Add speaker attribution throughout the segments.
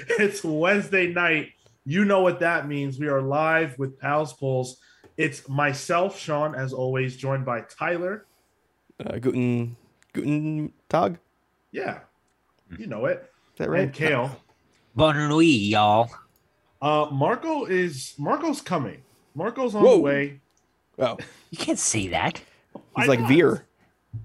Speaker 1: it's Wednesday night. You know what that means. We are live with Pals Pulls. It's myself, Sean, as always, joined by Tyler.
Speaker 2: Uh, guten, guten Tag.
Speaker 1: Yeah, you know it.
Speaker 2: Is that right?
Speaker 1: And Cale.
Speaker 3: Bonne nuit, y'all.
Speaker 1: Uh, Marco is Marco's coming. Marco's on
Speaker 2: Whoa.
Speaker 1: the way.
Speaker 2: Oh,
Speaker 3: You can't say that.
Speaker 1: Why
Speaker 2: he's like
Speaker 1: not?
Speaker 2: Veer,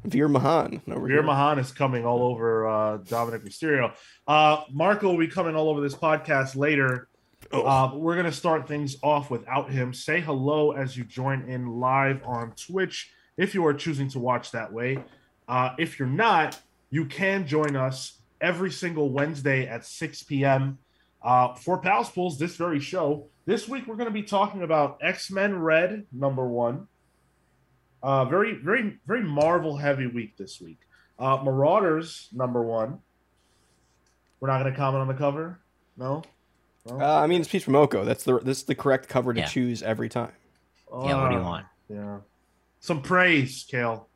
Speaker 2: Veer Mahaan over
Speaker 1: Veer
Speaker 2: here.
Speaker 1: Mahaan is coming all over uh, Dominik Mysterio. Uh, Marco will be coming all over this podcast later.
Speaker 2: Oh.
Speaker 1: Uh, we're going to start things off without him. Say hello as you join in live on Twitch if you are choosing to watch that way. Uh, if you're not, you can join us every single Wednesday at 6 p.m. Uh, for Pals Pulls, this very show. This week, we're going to be talking about X Men Red, number one. Uh, very, very, very Marvel heavy week this week. Uh, Marauders, number one. We're not going to comment on the cover. No. No?
Speaker 2: Uh, I mean, it's Peach Momoko. That's the this is the correct cover to
Speaker 3: Yeah.
Speaker 2: choose every time.
Speaker 3: Yeah, what do you want?
Speaker 1: Yeah. Some praise, Cale.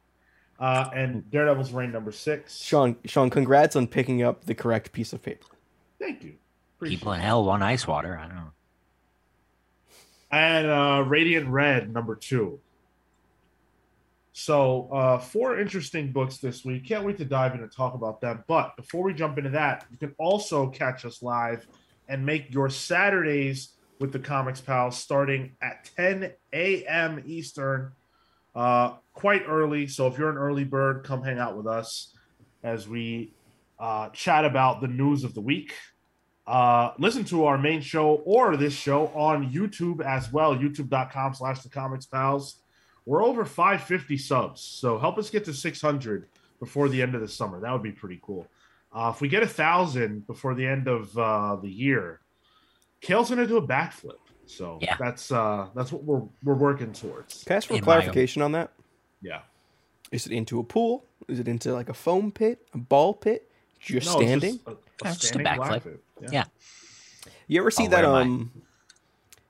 Speaker 1: Uh, and Daredevil's Reign number six.
Speaker 2: Sean, Sean, congrats on picking up the correct piece of paper.
Speaker 1: Thank you. Appreciate
Speaker 3: People in hell want ice water. I don't know.
Speaker 1: And uh, Radiant Red number two. So, uh, four interesting books this week. Can't wait to dive in and talk about them. But before we jump into that, you can also catch us live and make your Saturdays with the Comics Pals starting at 10 a.m. Eastern, uh, quite early. So, if you're an early bird, come hang out with us as we uh, chat about the news of the week. Uh, listen to our main show or this show on YouTube as well, youtube.com slash the comics pals. We're over 550 subs, so help us get to 600 before the end of the summer. That would be pretty cool. Uh, if we get a thousand before the end of uh, the year, Cale's gonna do a backflip. So
Speaker 3: Yeah.
Speaker 1: that's uh, that's what we're we're working towards.
Speaker 2: Can I ask for
Speaker 3: In
Speaker 2: clarification on that?
Speaker 1: Yeah,
Speaker 2: Is it into a pool? Is it into like a foam pit, a ball pit? Just
Speaker 1: No,
Speaker 2: standing?
Speaker 1: just a, a
Speaker 3: Yeah, just a backflip.
Speaker 1: backflip.
Speaker 3: Yeah.
Speaker 2: You ever see
Speaker 3: Oh,
Speaker 2: that
Speaker 3: where I?
Speaker 2: um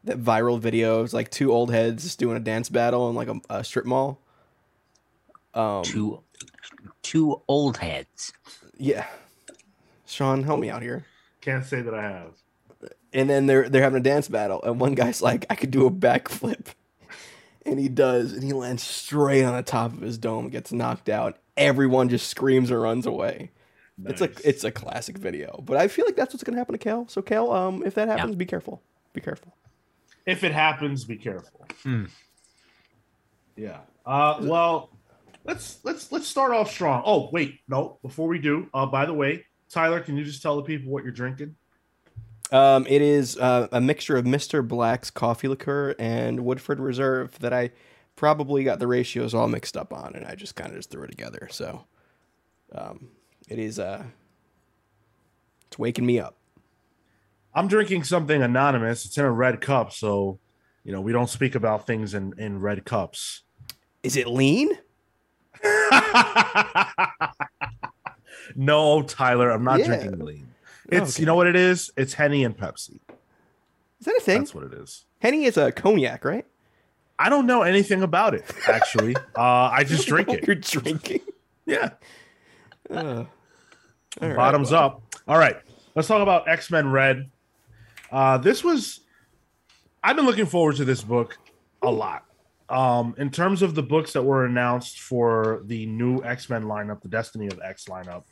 Speaker 2: that viral video? It's like two old heads just doing a dance battle in like a, a strip mall. Um,
Speaker 3: Two, two old heads.
Speaker 2: yeah. Sean, help me out here.
Speaker 1: Can't say that I have.
Speaker 2: And then they're they're having a dance battle, and one guy's like, "I could do a backflip," and he does, and he lands straight on the top of his dome, gets knocked out. Everyone just screams and runs away. It's a it's a classic video, but I feel like that's what's gonna happen to Kel. So Kel, um, if that happens, be careful. Be careful.
Speaker 1: If it happens, be careful.
Speaker 3: Hmm.
Speaker 1: Yeah. Uh, well, let's let's let's start off strong. Oh wait, no. Before we do, uh, by the way, Tyler, can you just tell the people what you're drinking?
Speaker 2: Um, it is uh, a mixture of Mister Black's coffee liqueur and Woodford Reserve that I probably got the ratios all mixed up on, and I just kind of just threw it together. So, um, it is uh, it's waking me up.
Speaker 1: I'm drinking something anonymous. It's in a red cup, so you know we don't speak about things in in red cups.
Speaker 2: Is it lean?
Speaker 1: no, Tyler, I'm not
Speaker 2: Yeah.
Speaker 1: drinking lean. It's
Speaker 2: Okay.
Speaker 1: you know what it is. It's Henny and Pepsi.
Speaker 2: Is that a thing?
Speaker 1: That's what it is.
Speaker 2: Henny is a cognac, right?
Speaker 1: I don't know anything about it actually. uh, I just drink it.
Speaker 2: You're drinking.
Speaker 1: Yeah.
Speaker 2: Uh, all right,
Speaker 1: bottoms
Speaker 2: well.
Speaker 1: up. All right, let's talk about X Men Red. Uh, this was, I've been looking forward to this book a lot. Um, in terms of the books that were announced for the new X Men lineup, the Destiny of X lineup,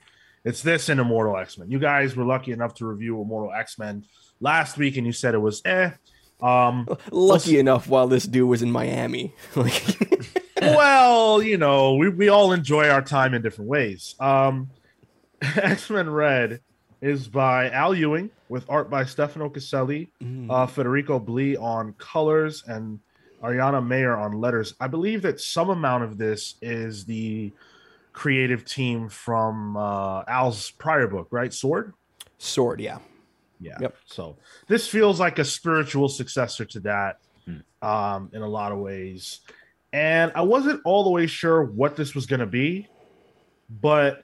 Speaker 1: it's this and Immortal X Men. You guys were lucky enough to review Immortal X Men last week, and you said it was eh. Um,
Speaker 2: Lucky enough, while this dude was in Miami,
Speaker 1: well, you know, we, we all enjoy our time in different ways. Um, X Men Red is by Al Ewing with art by Stefano Caselli,
Speaker 2: Mm.
Speaker 1: uh, Federico Blee on colors, and Ariana Maher on letters. I believe that some amount of this is the creative team from uh, Al's prior book, right? Sword?
Speaker 2: sword, yeah.
Speaker 1: Yeah.
Speaker 2: Yep.
Speaker 1: So this feels like a spiritual successor to that
Speaker 3: Hmm.
Speaker 1: um, in a lot of ways. And I wasn't all the way sure what this was going to be, but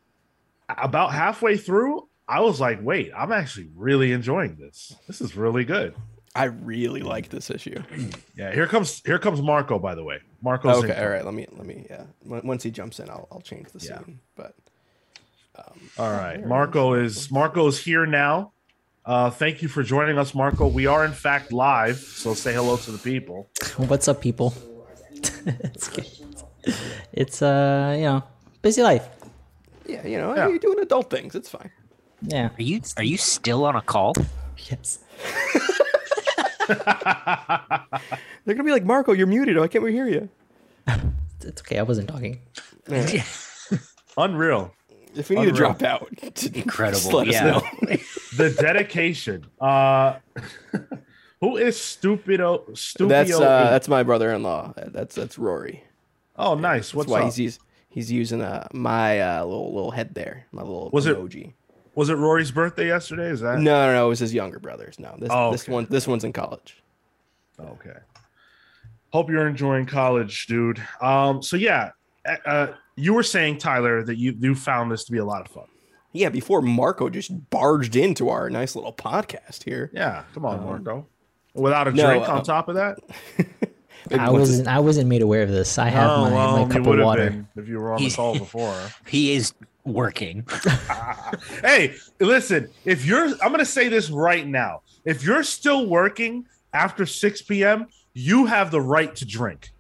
Speaker 1: about halfway through, I was like, wait, I'm actually really enjoying this. This is really good.
Speaker 2: I really like this issue.
Speaker 1: Yeah, here comes here comes Marco, by the way. Marco's
Speaker 2: okay,
Speaker 1: in-
Speaker 2: all right. Let me let me yeah. Once he jumps in, I'll I'll change the
Speaker 1: Yeah.
Speaker 2: scene. But um,
Speaker 1: All right.
Speaker 2: there it
Speaker 1: Marco is Marco's here now. Uh, thank you for joining us, Marco. We are in fact live, so say hello to the people.
Speaker 4: What's up, people? it's good. It's uh, you know, busy life.
Speaker 2: Yeah, you know,
Speaker 1: Yeah.
Speaker 2: you're doing adult things. It's fine.
Speaker 4: Yeah.
Speaker 3: Are you are you still on a call?
Speaker 4: Yes.
Speaker 2: They're gonna be like, Marco, you're muted. Why can't we hear you?
Speaker 4: It's okay. I wasn't talking.
Speaker 1: Unreal.
Speaker 2: If we need to drop out,
Speaker 3: Incredible.
Speaker 2: just let us
Speaker 3: yeah.
Speaker 2: know.
Speaker 1: The dedication. Uh, who is stupido? Stupio?
Speaker 2: That's uh, that's my brother-in-law. That's that's Rory.
Speaker 1: oh, nice.
Speaker 2: That's
Speaker 1: What's
Speaker 2: why
Speaker 1: up?
Speaker 2: he's he's, he's using uh, my uh, little little head there, my little
Speaker 1: Was it-
Speaker 2: emoji.
Speaker 1: Was it Rory's birthday yesterday? Is that
Speaker 2: No, no, no. It was his younger brothers. No, this
Speaker 1: Oh,
Speaker 2: this one this one's in college.
Speaker 1: Okay. Hope you're enjoying college, dude. Um, so yeah, uh, uh, you were saying Tyler that you you found this to be a lot of fun.
Speaker 2: Yeah, before Marco just barged into our nice little podcast here.
Speaker 1: Yeah, come on, Marco. Without a
Speaker 2: no,
Speaker 1: drink
Speaker 2: uh,
Speaker 1: on top of that.
Speaker 4: I wasn't. I wasn't made aware of this. I have
Speaker 1: oh
Speaker 4: my,
Speaker 1: well,
Speaker 4: my
Speaker 1: you
Speaker 4: cup
Speaker 1: would
Speaker 4: of water.
Speaker 1: been if you were on the
Speaker 3: He's-
Speaker 1: call before.
Speaker 3: He is working.
Speaker 1: hey, listen, if you're, I'm going to say this right now. If you're still working after 6 p.m., you have the right to drink.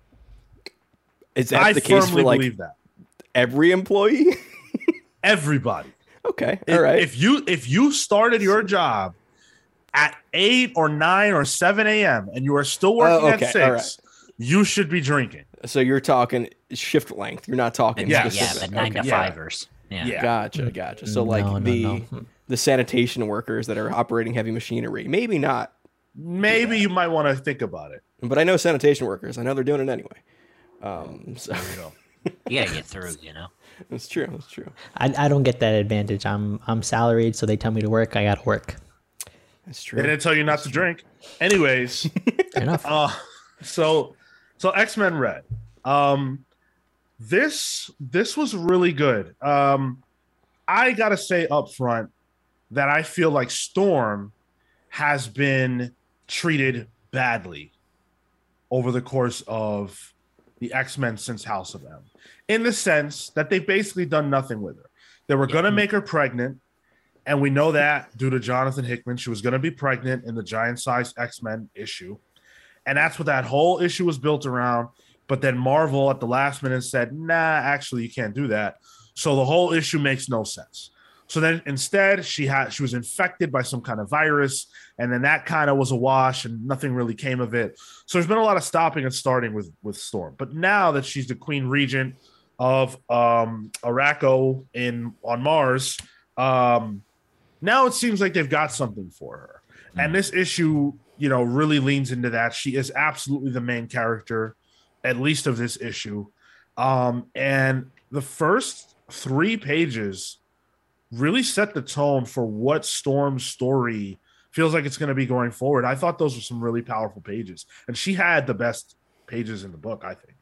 Speaker 2: Is that
Speaker 1: I
Speaker 2: the case
Speaker 1: firmly
Speaker 2: for like
Speaker 1: believe that.
Speaker 2: every employee?
Speaker 1: Everybody.
Speaker 2: okay,
Speaker 1: If-
Speaker 2: all right.
Speaker 1: If you if you started your job at 8 or 9 or 7 a.m. and you are still working
Speaker 2: Oh, okay,
Speaker 1: at 6,
Speaker 2: all right.
Speaker 1: you should be drinking.
Speaker 2: so you're talking shift length. You're not talking
Speaker 1: Yeah.
Speaker 3: Yeah,
Speaker 2: specific.
Speaker 3: the nine
Speaker 2: Okay.
Speaker 3: to
Speaker 1: Yeah.
Speaker 3: fivers. Yeah.
Speaker 1: Yeah.
Speaker 2: Gotcha, gotcha. So like
Speaker 4: No, no,
Speaker 2: the
Speaker 4: no.
Speaker 2: the sanitation workers that are operating heavy machinery, maybe not.
Speaker 1: Maybe you might want to think about it.
Speaker 2: But I know sanitation workers. I know they're doing it anyway. Um, so
Speaker 1: You know.
Speaker 3: You gotta get through, you know.
Speaker 2: it's true. It's true.
Speaker 4: I, I don't get that advantage. I'm I'm salaried, so they tell me to work. I gotta work.
Speaker 2: It's
Speaker 1: They didn't tell you not to drink. Anyways,
Speaker 4: Fair enough.
Speaker 1: Uh, so so X Men Red. Um, this this was really good. Um, I gotta say up front that I feel like Storm has been treated badly over the course of the X Men since House of M, in the sense that they've basically done nothing with her. They were gonna make her pregnant. And we know that due to Jonathan Hickman, she was going to be pregnant in the giant sized X Men issue. And that's what that whole issue was built around. But then Marvel at the last minute said, nah, actually, you can't do that. So the whole issue makes no sense. So then instead, she had she was infected by some kind of virus, and then that kind of was a wash, and nothing really came of it. So there's been a lot of stopping and starting with with Storm. But now that she's the Queen Regent of um Arakko in on Mars, um, now it seems like they've got something for her. And this issue, you know, really leans into that. She is absolutely the main character, at least of this issue. Um, and the first three pages really set the tone for what Storm's story feels like it's going to be going forward. I thought those were some really powerful pages. And she had the best pages in the book, I think.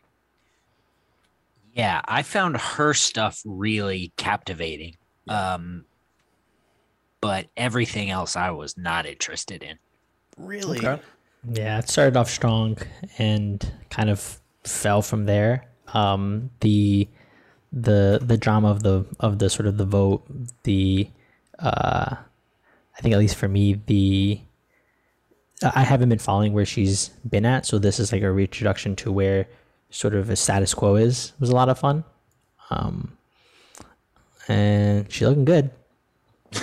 Speaker 3: Yeah, I found her stuff really captivating. Um, but everything else I was not interested in.
Speaker 2: Really?
Speaker 4: Yeah, it started off strong and kind of fell from there. Um, the the the drama of the of the sort of the vote, the uh, I think at least for me, the I haven't been following where she's been at, so this is like a reintroduction to where sort of a status quo is. It was a lot of fun, um, and she looking good.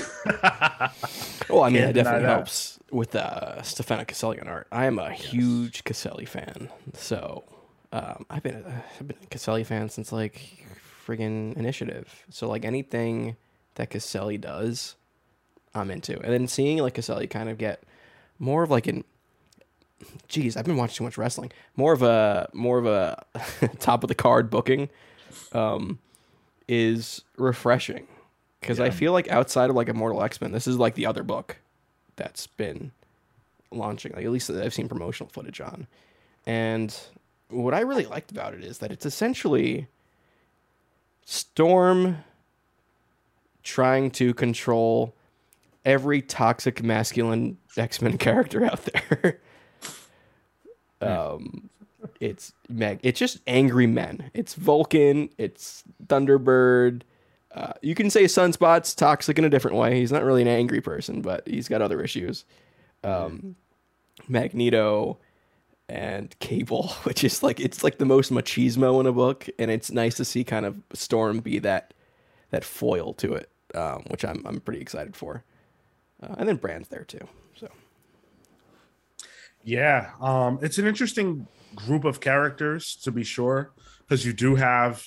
Speaker 2: Well, I mean,
Speaker 1: Can't
Speaker 2: it definitely
Speaker 1: that.
Speaker 2: helps with uh, Stefano Caselli on art. I am a huge Caselli fan, so um, I've been a, I've been a Caselli fan since like friggin' Initiative. So like anything that Caselli does, I'm into. And then seeing like Caselli kind of get more of like an geez, I've been watching too much wrestling. More of a more of a top of the card booking um, is refreshing because I feel like outside of like Immortal X Men, this is like the other book that's been launching. Like at least I've seen promotional footage on, and what I really liked about it is that it's essentially Storm trying to control every toxic masculine X Men character out there. um, it's Meg. It's just angry men. It's Vulcan. It's Thunderbird. Uh, you can say Sunspot's toxic in a different way. He's not really an angry person, but he's got other issues. Um, Magneto and Cable, which is like it's like the most machismo in a book, and it's nice to see kind of Storm be that that foil to it, um, which I'm I'm pretty excited for. Uh, and then Brand's there too. So
Speaker 1: Yeah, um, it's an interesting group of characters to be sure, because you do have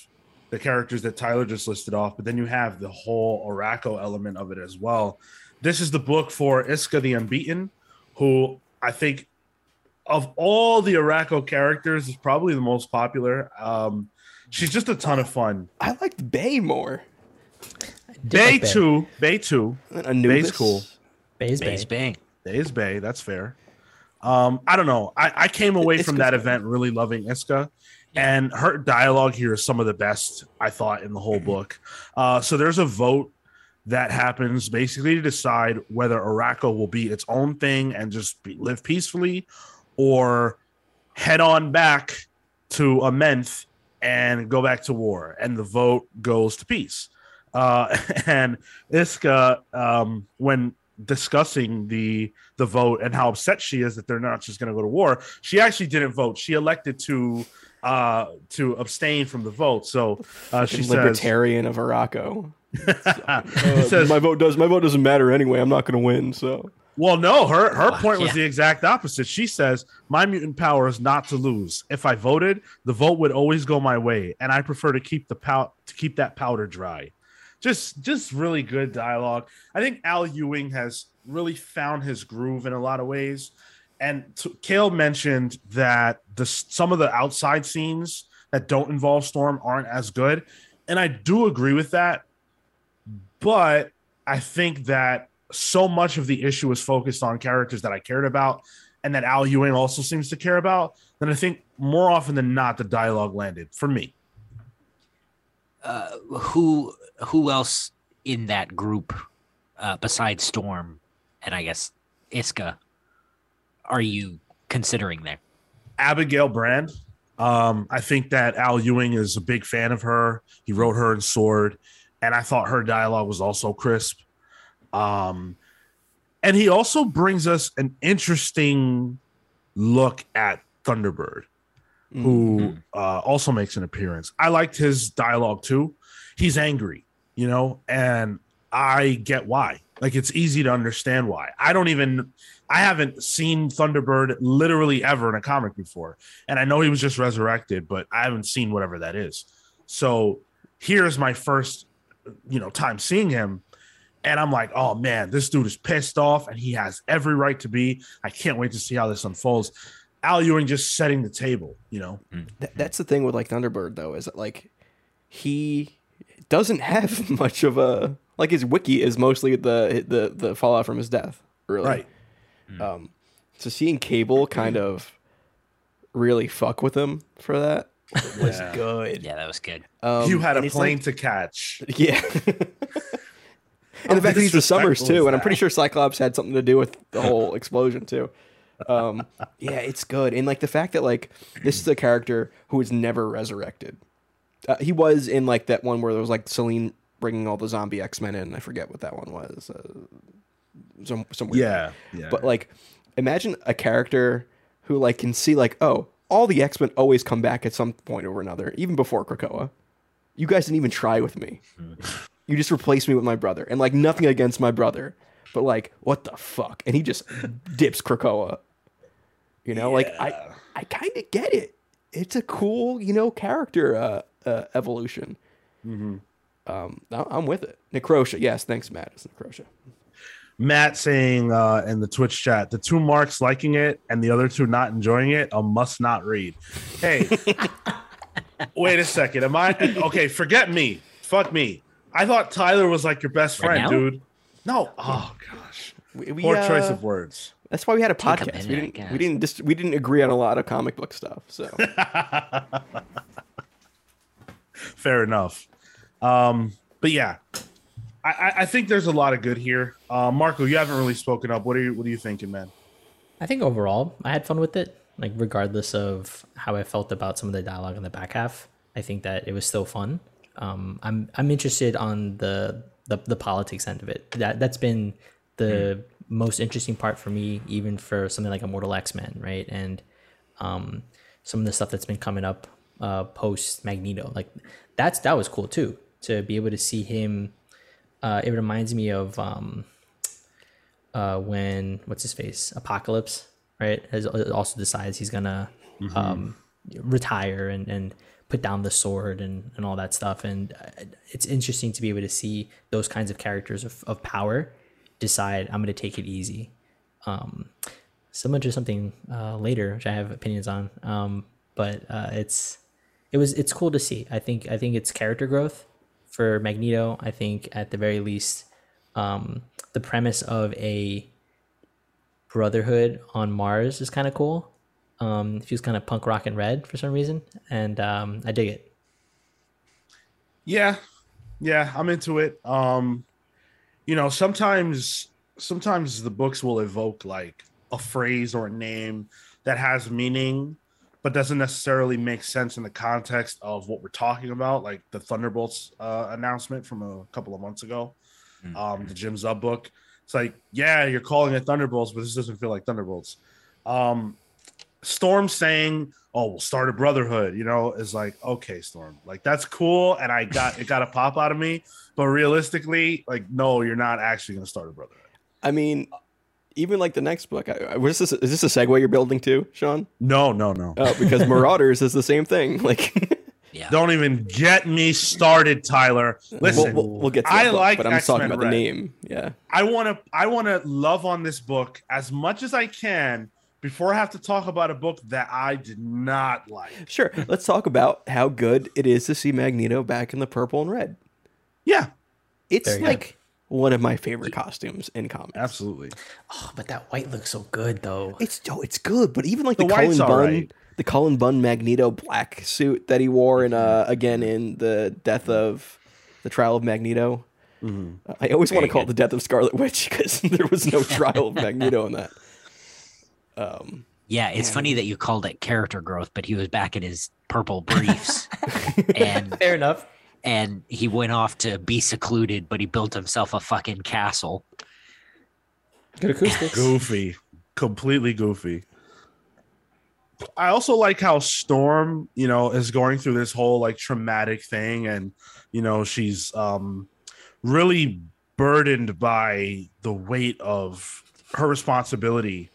Speaker 1: the characters that Tyler just listed off, but then you have the whole Oracle element of it as well. This is the book for Iska the Unbeaten, who I think of all the Oracle characters is probably the most popular. Um, she's just a ton of fun.
Speaker 2: I liked Bay more.
Speaker 1: Bay
Speaker 4: like Bay.
Speaker 1: two, Bay two,
Speaker 2: Anubis.
Speaker 1: cool.
Speaker 4: Bay's Bay.
Speaker 3: Base bang.
Speaker 1: There is Bay. That's fair. Um, I don't know. I, I came away from that event really loving Iska, and her dialogue here is some of the best I thought in the whole book. Uh, so there's a vote that happens basically to decide whether Arakko will be its own thing and just be, live peacefully, or head on back to a Amenth and go back to war. And the vote goes to peace. Uh, and Iska, um, when discussing the the vote and how upset she is that they're not just going to go to war, she actually didn't vote. She elected to uh, to abstain from the vote. So uh, she
Speaker 2: She's
Speaker 1: says,
Speaker 2: libertarian of Arakko.
Speaker 1: It says,
Speaker 2: my vote does my vote doesn't matter anyway. I'm not going to win. So
Speaker 1: Well, no, her her point was
Speaker 3: yeah.
Speaker 1: the exact opposite. She says, "My mutant power is not to lose. If I voted, the vote would always go my way, and I prefer to keep the pow- to keep that powder dry." Just just really good dialogue. I think Al Ewing has really found his groove in a lot of ways. And t- Cale mentioned that the some of the outside scenes that don't involve Storm aren't as good, and I do agree with that. But I think that so much of the issue was focused on characters that I cared about and that Al Ewing also seems to care about, then I think more often than not the dialogue landed for me.
Speaker 3: Uh, who who else in that group uh, besides Storm and I guess Iska are you considering there?
Speaker 1: Abigail Brand. Um, I think that Al Ewing is a big fan of her. He wrote her in Sword, and I thought her dialogue was also crisp. Um, and he also brings us an interesting look at Thunderbird, who uh, also makes an appearance. I liked his dialogue too. He's angry, you know, and I get why. Like it's easy to understand why. I don't even I haven't seen Thunderbird literally ever in a comic before. And I know he was just resurrected, but I haven't seen whatever that is. So here's my first, you know, time seeing him. And I'm like, oh man, this dude is pissed off and he has every right to be. I can't wait to see how this unfolds. Al Ewing just setting the table, you know.
Speaker 2: Th- that's the thing with like Thunderbird though is that like he doesn't have much of a like his wiki is mostly the the the fallout from his death really
Speaker 1: Right.
Speaker 2: um so seeing cable kind of really fuck with him for that was
Speaker 1: Yeah.
Speaker 2: good
Speaker 3: Yeah, that was good.
Speaker 2: um,
Speaker 1: you had a plane
Speaker 2: like-
Speaker 1: to catch.
Speaker 2: yeah and the fact that he's the summers too and i'm pretty sure cyclops had something to do with the whole explosion too um yeah it's good and like the fact that like this is a character who was never resurrected uh, he was in like that one where there was like Selene bringing all the zombie X-Men in. I forget what that one was. Uh, some somewhere.
Speaker 1: Yeah. Yeah.
Speaker 2: But like, imagine a character who like can see like, oh, all the X Men always come back at some point or another, even before Krakoa. You guys didn't even try with me. You just replaced me with my brother, and like nothing against my brother, but like, what the fuck? And he just dips Krakoa. You know, like I, I kind of get it. It's a cool, you know, character uh, uh, evolution. Um, I- I'm with it. Necrosha, yes, thanks, Matt. It's.
Speaker 1: Matt saying uh, in the Twitch chat, the two marks liking it and the other two not enjoying it, a must not read. Hey, wait a second. Am I okay? Forget me. Fuck me. I thought Tyler was like your best friend,
Speaker 3: now?
Speaker 1: dude. No. Oh gosh.
Speaker 2: We, we,
Speaker 1: Poor choice
Speaker 2: uh,
Speaker 1: of words.
Speaker 2: That's why we had a
Speaker 3: Take a
Speaker 2: podcast.
Speaker 3: minute,
Speaker 2: we didn't. We didn't. Dis- we didn't agree on a lot of comic book stuff. So
Speaker 1: Fair enough. Um, but yeah, I, I, I think there's a lot of good here. Uh, Marco, you haven't really spoken up. What are you What are you thinking, man?
Speaker 4: I think overall, I had fun with it. Like, regardless of how I felt about some of the dialogue in the back half, I think that it was still fun. Um, I'm I'm interested on the, the the politics end of it. That that's been the most interesting part for me, even for something like Immortal X Men, right? And um, some of the stuff that's been coming up uh, post Magneto, like that's that was cool too to be able to see him. Uh, it reminds me of um, uh, when what's his face Apocalypse, right? Has also decides he's gonna um, retire and and put down the sword and, and all that stuff. And uh, it's interesting to be able to see those kinds of characters of, of power decide I'm going to take it easy. Um, similar to something uh, later, which I have opinions on. Um, but uh, it's it was it's cool to see. I think I think it's character growth for Magneto. I think at the very least, um, the premise of a brotherhood on Mars is kind of cool. Um, feels kind of punk rock and red for some reason, and um, I dig it.
Speaker 1: Yeah, yeah, I'm into it. Um, you know, sometimes sometimes the books will evoke like a phrase or a name that has meaning but doesn't necessarily make sense in the context of what we're talking about like the thunderbolts uh, announcement from a couple of months ago um, the jim zub book it's like yeah you're calling it thunderbolts but this doesn't feel like thunderbolts um, storm saying oh we'll start a brotherhood you know is like okay storm like that's cool and i got it got a pop out of me but realistically like no you're not actually going to start a brotherhood
Speaker 2: I mean, even like the next book. I, I- was this is this a segue you're building to, Sean?
Speaker 1: no no no
Speaker 2: Oh, because Marauders is the same thing. Like,
Speaker 3: Yeah.
Speaker 1: don't even get me started tyler
Speaker 2: we'll,
Speaker 1: listen
Speaker 2: we'll, we'll get to
Speaker 1: I
Speaker 2: book,
Speaker 1: like
Speaker 2: but I'm talking
Speaker 1: X-Men
Speaker 2: about the name. Yeah.
Speaker 1: I want to I want to love on this book as much as I can before I have to talk about a book that I did not like.
Speaker 2: Sure. Let's talk about how good it is to see Magneto back in the purple and red.
Speaker 1: Yeah,
Speaker 2: It's
Speaker 4: Very good.
Speaker 2: like one of my favorite costumes in comics.
Speaker 1: absolutely.
Speaker 4: Oh, but that white looks so good though.
Speaker 2: It's oh, it's good, but even like the,
Speaker 1: The
Speaker 2: Cullen
Speaker 1: white's
Speaker 2: Bunn,
Speaker 1: alright.
Speaker 2: the Cullen Bunn Magneto black suit that he wore in uh again in the death of the trial of Magneto.
Speaker 1: Mm-hmm.
Speaker 2: I always want to call it
Speaker 3: good.
Speaker 2: the death of Scarlet Witch because there was no trial of Magneto in that. Um,
Speaker 3: Yeah, it's funny that you called it character growth, but he was back in his purple briefs, and
Speaker 4: Fair enough.
Speaker 3: and he went off to be secluded, but he built himself a fucking castle.
Speaker 4: Good acoustics.
Speaker 1: Goofy, completely goofy. I also like how Storm, you know, is going through this whole like traumatic thing, and you know, she's um really burdened by the weight of her responsibility.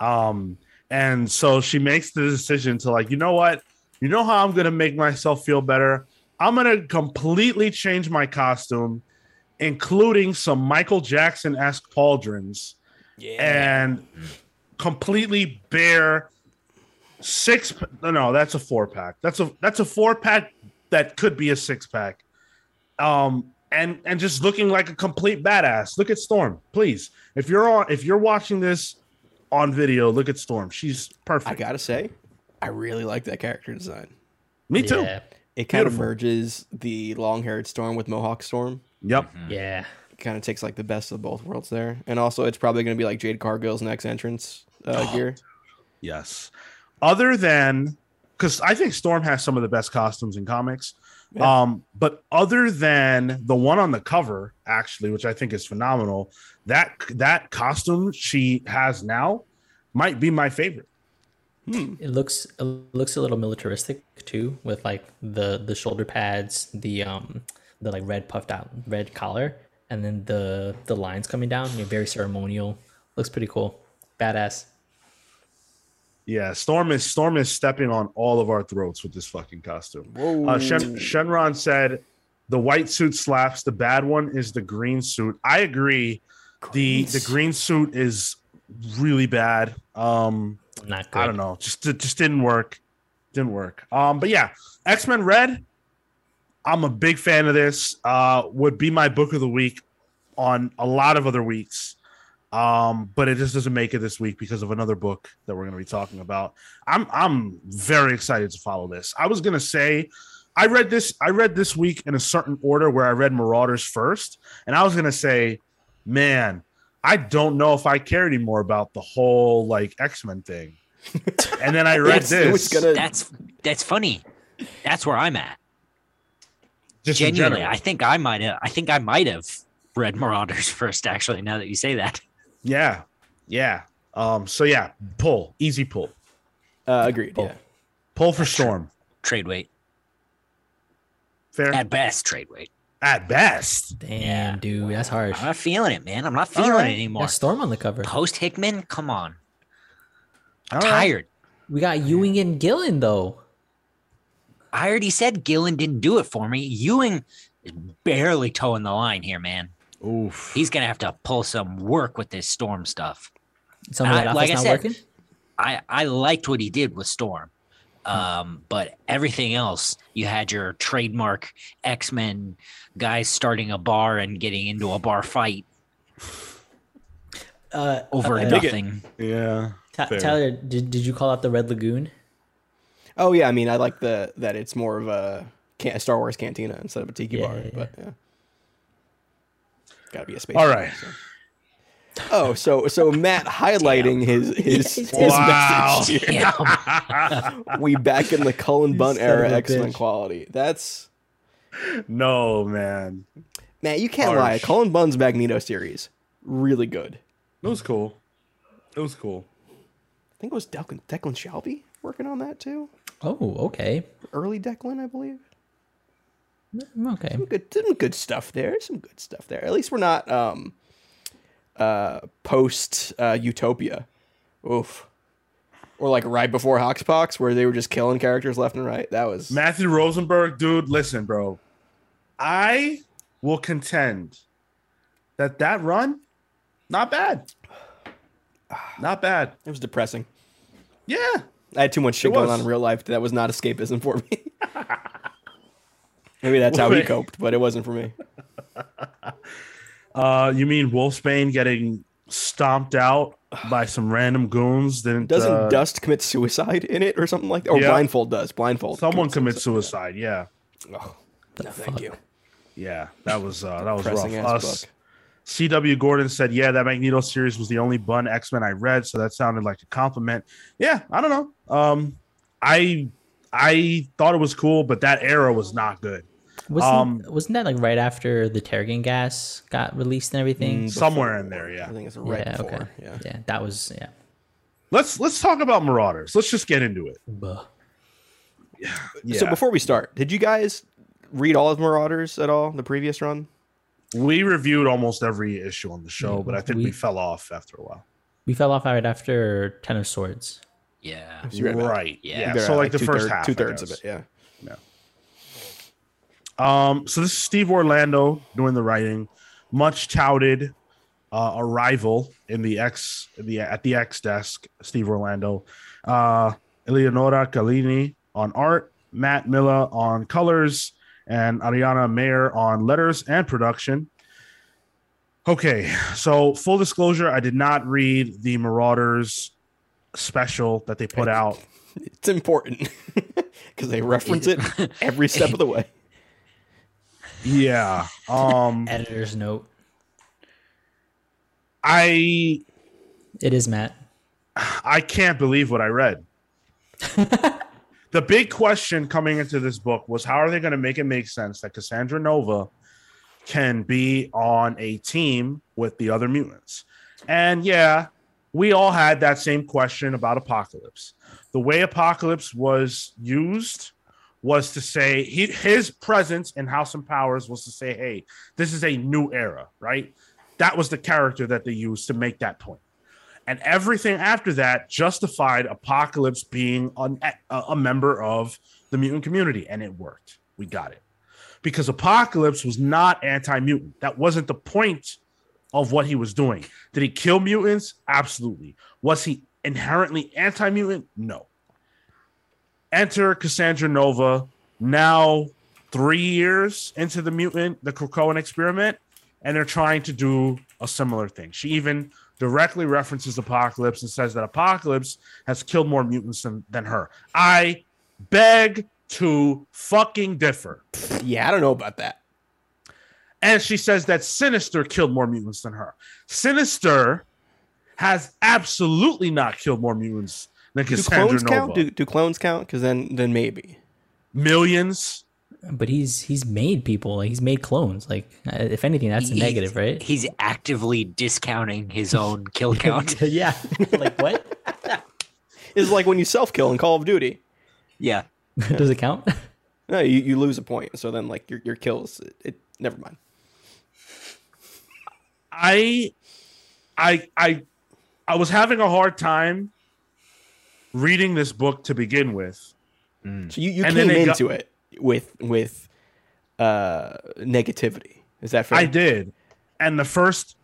Speaker 1: Um, and so she makes the decision to like, you know what, you know how I'm gonna make myself feel better. I'm gonna completely change my costume, including some Michael Jackson esque pauldrons
Speaker 2: yeah.
Speaker 1: and completely bare six no no that's a four pack. That's a that's a four pack that could be a six pack. Um and and just looking like a complete badass. Look at storm please. If you're on if you're watching this on video look at storm she's perfect.
Speaker 2: I gotta say, I really like that character design.
Speaker 1: me too
Speaker 4: Yeah.
Speaker 2: It kind of merges the long-haired Storm with Mohawk Storm.
Speaker 1: yep
Speaker 4: Yeah.
Speaker 2: Kind of takes like the best of both worlds there, and also it's probably going to be like Jade Cargill's next entrance uh, gear.
Speaker 1: Yes. Other than because I think Storm has some of the best costumes in comics.
Speaker 2: Yeah.
Speaker 1: Um, but other than the one on the cover, actually, which I think is phenomenal, that that costume she has now might be my favorite.
Speaker 2: Hmm.
Speaker 4: It looks it looks a little militaristic too, with like the the shoulder pads, the um the like red puffed out red collar, and then the the lines coming down. you know, very ceremonial. Looks pretty cool. Badass.
Speaker 1: Yeah, Storm is Storm is stepping on all of our throats with this fucking costume.
Speaker 2: Whoa.
Speaker 1: Uh, Shen, Shenron said the white suit slaps. The bad one is the green suit. I agree. The the green suit is really bad. Um,
Speaker 4: Not good.
Speaker 1: I don't know. Just it just didn't work. Didn't work. Um, but yeah, X Men Red. I'm a big fan of this. Uh, would be my book of the week on a lot of other weeks. Um, but it just doesn't make it this week because of another book that we're going to be talking about. I'm I'm very excited to follow this. I was going to say I read this I read this week in a certain order where I read Marauders first, and I was going to say, man, I don't know if I care anymore about the whole like X-Men thing. And then I read
Speaker 2: It's- it was
Speaker 1: this.
Speaker 2: gonna-
Speaker 3: That's that's funny. That's where I'm at.
Speaker 1: Just
Speaker 3: Genuinely. I think I might have. I think I might have read Marauders first. Actually, now that you say that,
Speaker 1: yeah, yeah. Um. So yeah, pull, easy pull,
Speaker 2: Uh, agreed.
Speaker 1: Oh.
Speaker 2: Yeah.
Speaker 1: pull for Storm.
Speaker 3: trade weight
Speaker 1: Fair
Speaker 3: at best. Trade weight.
Speaker 1: At best.
Speaker 4: Damn,
Speaker 3: Yeah.
Speaker 4: dude, that's harsh.
Speaker 3: I'm not feeling it, man. I'm not feeling
Speaker 1: right.
Speaker 3: it anymore.
Speaker 4: Got Storm on the cover.
Speaker 3: Post Hickman, come on. I'm
Speaker 1: All right.
Speaker 3: tired.
Speaker 4: We got Ewing and Gillen though.
Speaker 3: I already said Gillen didn't do it for me. Ewing is barely toeing the line here, man.
Speaker 1: Oof.
Speaker 3: He's gonna have to pull some work with this Storm stuff.
Speaker 4: Some of that outfit's
Speaker 3: like I
Speaker 4: not
Speaker 3: said,
Speaker 4: working.
Speaker 3: I I liked what he did with Storm, um, but everything else, you had your trademark X Men guys starting a bar and getting into a bar fight
Speaker 4: Uh,
Speaker 3: over
Speaker 4: uh,
Speaker 2: dig it.
Speaker 3: nothing.
Speaker 1: Yeah.
Speaker 4: Ta- Tyler, did, did you call out the Red Lagoon?
Speaker 2: Oh yeah. I mean, I like the that it's more of a can- Star Wars cantina instead of a tiki
Speaker 4: Yeah,
Speaker 2: bar.
Speaker 4: yeah,
Speaker 2: But yeah. Gotta be a space.
Speaker 1: All right.
Speaker 2: bar, so. Oh, so so Matt highlighting his his, his
Speaker 1: Wow.
Speaker 2: message here. We back in the Cullen Bunn era excellent
Speaker 4: bitch.
Speaker 2: quality. That's
Speaker 1: no, man.
Speaker 2: man, you can't lie. Cullen Bunn's Magneto series really good.
Speaker 1: It was cool. It was cool.
Speaker 2: I think it was Declan, Declan Shalvey working on that too.
Speaker 4: Oh, okay.
Speaker 2: Early Declan, I believe.
Speaker 4: Mm, Okay.
Speaker 2: Some good, some good stuff there. Some good stuff there. At least we're not um, uh, post uh, Utopia. Oof. Or like right before Hoxpox, where they were just killing characters left and right. That was
Speaker 1: Matthew Rosenberg, dude, listen, bro. I will contend that that run, not bad. Not bad.
Speaker 2: it was depressing.
Speaker 1: Yeah.
Speaker 2: I had too much shit going on in real life that was not escapism for me. Maybe that's how he coped, but it wasn't for me.
Speaker 1: Uh, you mean Wolfsbane getting stomped out by some random goons? Didn't
Speaker 2: Doesn't
Speaker 1: uh,
Speaker 2: Dust commit suicide in it or something like that? Or
Speaker 1: Yeah.
Speaker 2: Blindfold does. Blindfold.
Speaker 1: someone
Speaker 2: commits
Speaker 1: commit suicide? Yeah.
Speaker 2: Oh, no, thank you.
Speaker 1: Yeah. That was uh that was rough. Us.
Speaker 2: book.
Speaker 1: CW Gordon said, "Yeah, that Magneto series was the only Bunn X Men I read, so that sounded like a compliment." Yeah, I don't know. Um, I I thought it was cool, but that era was not good.
Speaker 4: Wasn't,
Speaker 1: Um,
Speaker 4: wasn't that like right after the Terrigen gas got released and everything?
Speaker 2: Mm,
Speaker 1: Somewhere in there, yeah.
Speaker 2: I think it's right
Speaker 4: yeah,
Speaker 2: before.
Speaker 4: okay.
Speaker 2: Yeah.
Speaker 4: Yeah, that was yeah.
Speaker 1: Let's let's talk about Marauders. Let's just get into it.
Speaker 4: Buh.
Speaker 1: Yeah.
Speaker 2: So before we start, did you guys read all of Marauders at all? The previous run?
Speaker 1: we reviewed almost every issue on the show,
Speaker 4: Yeah,
Speaker 1: but I think we,
Speaker 4: we-
Speaker 1: fell off after a while.
Speaker 4: We fell off right after Ten of Swords.
Speaker 3: Yeah.
Speaker 2: So you're at about-
Speaker 1: Right.
Speaker 3: Yeah.
Speaker 1: Yeah. So
Speaker 2: at
Speaker 1: like the first
Speaker 2: two-third-
Speaker 1: half,
Speaker 2: two thirds of
Speaker 1: guess.
Speaker 2: it. Yeah.
Speaker 1: Um, so this is Steve Orlando doing the writing, much touted uh, arrival in the X the at the X desk. Steve Orlando, uh, Eleonora Carlini on art, Matt Miller on colors, and Ariana Maher on letters and production. Okay, so full disclosure, I did not read the Marauders special that they put out.
Speaker 2: It's important because they reference it every step of the way.
Speaker 1: Yeah. Um
Speaker 4: Editor's note.
Speaker 1: I
Speaker 4: It is Matt.
Speaker 1: I can't believe what I read. the big question coming into this book was how are they going to make it make sense that Cassandra Nova can be on a team with the other mutants? And yeah, we all had that same question about Apocalypse. The way Apocalypse was used was to say he, his presence in House and Powers was to say, hey, this is a new era, right? That was the character that they used to make that point. And everything after that justified apocalypse being an, a, a member of the mutant community and it worked. We got it. Because apocalypse was not anti-mutant. That wasn't the point of what he was doing. Did he kill mutants? Absolutely. Was he inherently anti-mutant? No enter cassandra nova now three years into the mutant the krakoan experiment and they're trying to do a similar thing she even directly references Apocalypse and says that Apocalypse has killed more mutants than, than her. I beg to fucking differ.
Speaker 2: Yeah, I don't know about that.
Speaker 1: And she says that Sinister killed more mutants than her. Sinister has absolutely not killed more mutants than
Speaker 2: Do clones
Speaker 1: Nova.
Speaker 2: count? Do, do clones count? Because then then maybe.
Speaker 1: Millions.
Speaker 4: but he's he's made people. Like he's made clones. Like uh, if anything, that's a
Speaker 3: He-
Speaker 4: negative, right?
Speaker 3: He's actively discounting his own kill count.
Speaker 4: yeah. like what?
Speaker 2: It's like when you self kill in Call of Duty.
Speaker 3: yeah.
Speaker 4: Does it count?
Speaker 2: No, you, you lose a point. So then like your your kills it, it never mind.
Speaker 1: I, I, I, I was having a hard time reading this book to begin with.
Speaker 2: So you, you
Speaker 1: And
Speaker 2: came
Speaker 1: they got-
Speaker 2: into it with with uh negativity. Is that fair?
Speaker 1: I did, and the first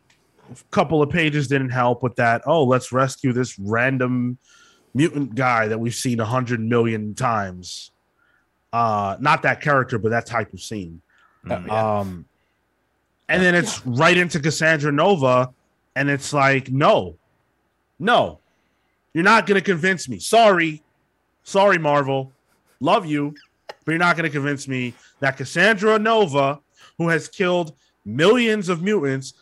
Speaker 1: couple of pages didn't help with that. Oh, let's rescue this random mutant guy that we've seen a hundred million times. Uh, not that character, but that type of scene.
Speaker 2: Oh, yeah.
Speaker 1: Um, and then it's right into Cassandra Nova, and it's like, no, no, you're not going to convince me. Sorry, sorry, Marvel, love you, but you're not going to convince me that Cassandra Nova, who has killed millions of mutants,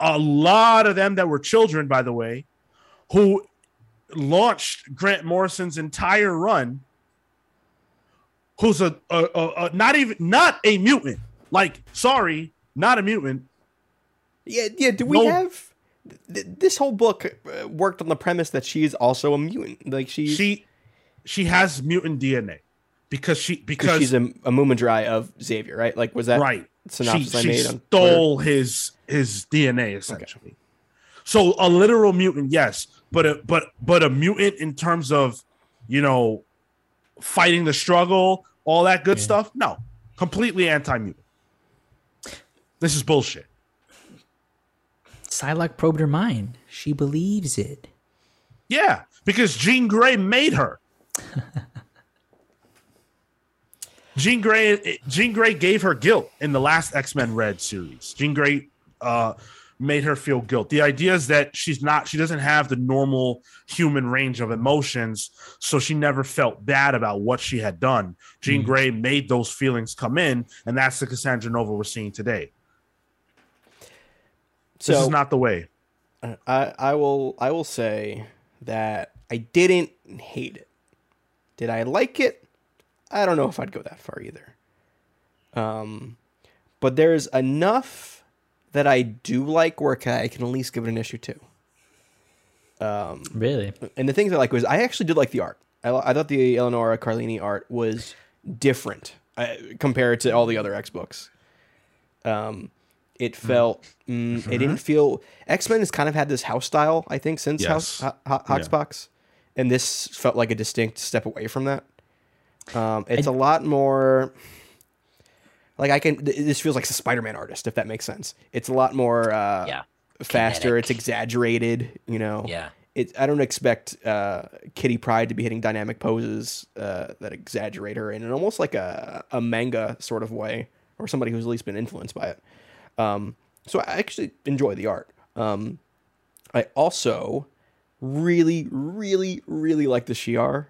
Speaker 1: a lot of them that were children, by the way, who launched Grant Morrison's entire run, who's a, a, a, a not even not a mutant. Like, sorry, not a mutant.
Speaker 2: yeah, yeah. Do we
Speaker 1: No.
Speaker 2: have th- this whole book uh, worked on the premise that she's also a mutant? Like she's
Speaker 1: She she has mutant DNA because she
Speaker 2: because she's a, a Mummudrai of Xavier, right? Like was that
Speaker 1: right. She,
Speaker 2: synopsis I
Speaker 1: she
Speaker 2: made on
Speaker 1: stole his his DNA essentially. So a literal mutant, yes, but a but but a mutant in terms of you know fighting the struggle, all that good
Speaker 4: Yeah.
Speaker 1: stuff. No, completely anti mutant. This is bullshit.
Speaker 4: Psylocke probed her mind. She believes it.
Speaker 1: Yeah, because Jean Grey made her. Jean Grey, Jean Grey gave her guilt in the last X Men Red series. Jean Grey uh, made her feel guilt. The idea is that she's not, she doesn't have the normal human range of emotions, so she never felt bad about what she had done. Jean
Speaker 4: Mhm.
Speaker 1: Grey made those feelings come in, and that's the Cassandra Nova we're seeing today. This
Speaker 2: so
Speaker 1: is not the way.
Speaker 2: I I will I will say that I didn't hate it. Did I like it? I don't know if I'd go that far either. Um, but there's enough that I do like where I can at least give it an issue two. Um,
Speaker 4: Really?
Speaker 2: and the things I like was I actually did like the art. I, I thought the Eleonora Carlini art was different uh, compared to all the other X books. Um, it felt mm, it didn't feel X Men has kind of had this house style I think since House
Speaker 1: Yes.
Speaker 2: Ho- Ho- Hoxbox, and this felt like a distinct step away from that. Um, it's a lot more like I can. This feels like a Spider-Man artist, if that makes sense. It's a lot more uh,
Speaker 3: Yeah.
Speaker 2: faster. It's exaggerated. You know
Speaker 3: Yeah.
Speaker 2: it, I don't expect uh, Kitty Pryde to be hitting dynamic poses uh, that exaggerate her in an almost like a, a manga sort of way, or somebody who's at least been influenced by it. Um, so I actually enjoy the art. Um, I also really, really, really like the Shi'ar.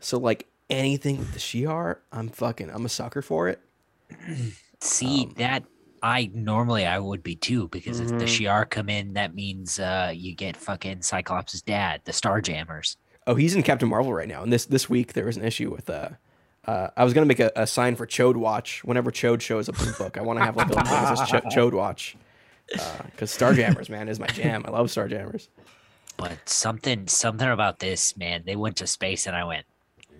Speaker 2: So like anything with the Shi'ar, I'm fucking, I'm a sucker for it.
Speaker 3: See
Speaker 2: Um,
Speaker 3: that I normally I would be too because if the
Speaker 2: Mhm.
Speaker 3: Shi'ar come in, that means uh you get fucking Cyclops' dad, the Starjammers.
Speaker 2: Oh, he's in Captain Marvel right now. And this this week there was an issue with uh, uh I was gonna make a, a sign for Chode Watch whenever Chode shows up in the book. I want to have like a logo that says Ch- Chode Watch because Starjammers, man, is my jam. I love Starjammers.
Speaker 3: But something something about this man, they went to space and I went,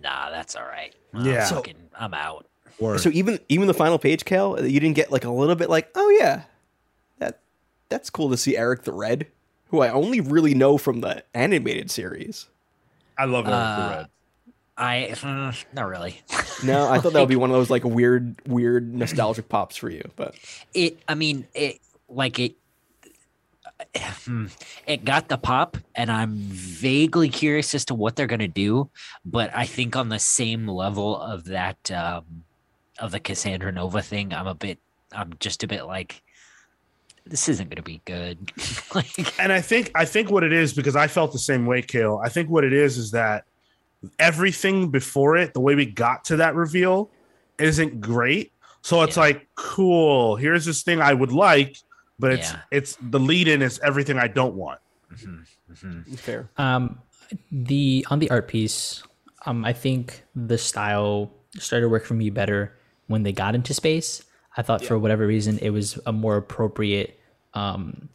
Speaker 3: nah, that's all right. I'm
Speaker 1: Yeah.
Speaker 2: So-
Speaker 3: I'm out.
Speaker 1: Word.
Speaker 2: So even even the final page, Cal, you didn't get like a little bit like, oh yeah, that that's cool to see Eric the Red, who I only really know from the animated series.
Speaker 1: I love Eric the
Speaker 3: Uh,
Speaker 1: Red.
Speaker 3: I mm, not really.
Speaker 2: No, I thought that would be one of those like weird, weird nostalgic pops for you, but
Speaker 3: It I mean it like it hmm, it got the pop and I'm vaguely curious as to what they're gonna do, but I think on the same level of that um of the Cassandra Nova thing, I'm a bit I'm just a bit like this isn't gonna be good. like
Speaker 1: and I think I think what it is because I felt the same way, Cale. I think what it is is that everything before it, the way we got to that reveal, isn't great. So it's
Speaker 3: Yeah.
Speaker 1: like, cool. Here's this thing I would like, but it's
Speaker 3: Yeah.
Speaker 1: it's the lead in is everything I don't want.
Speaker 3: mhm, mhm.
Speaker 2: fair.
Speaker 4: Um, the on the art piece, um, I think the style started to work for me better when they got into space. I thought for whatever reason it was a more appropriate. Um,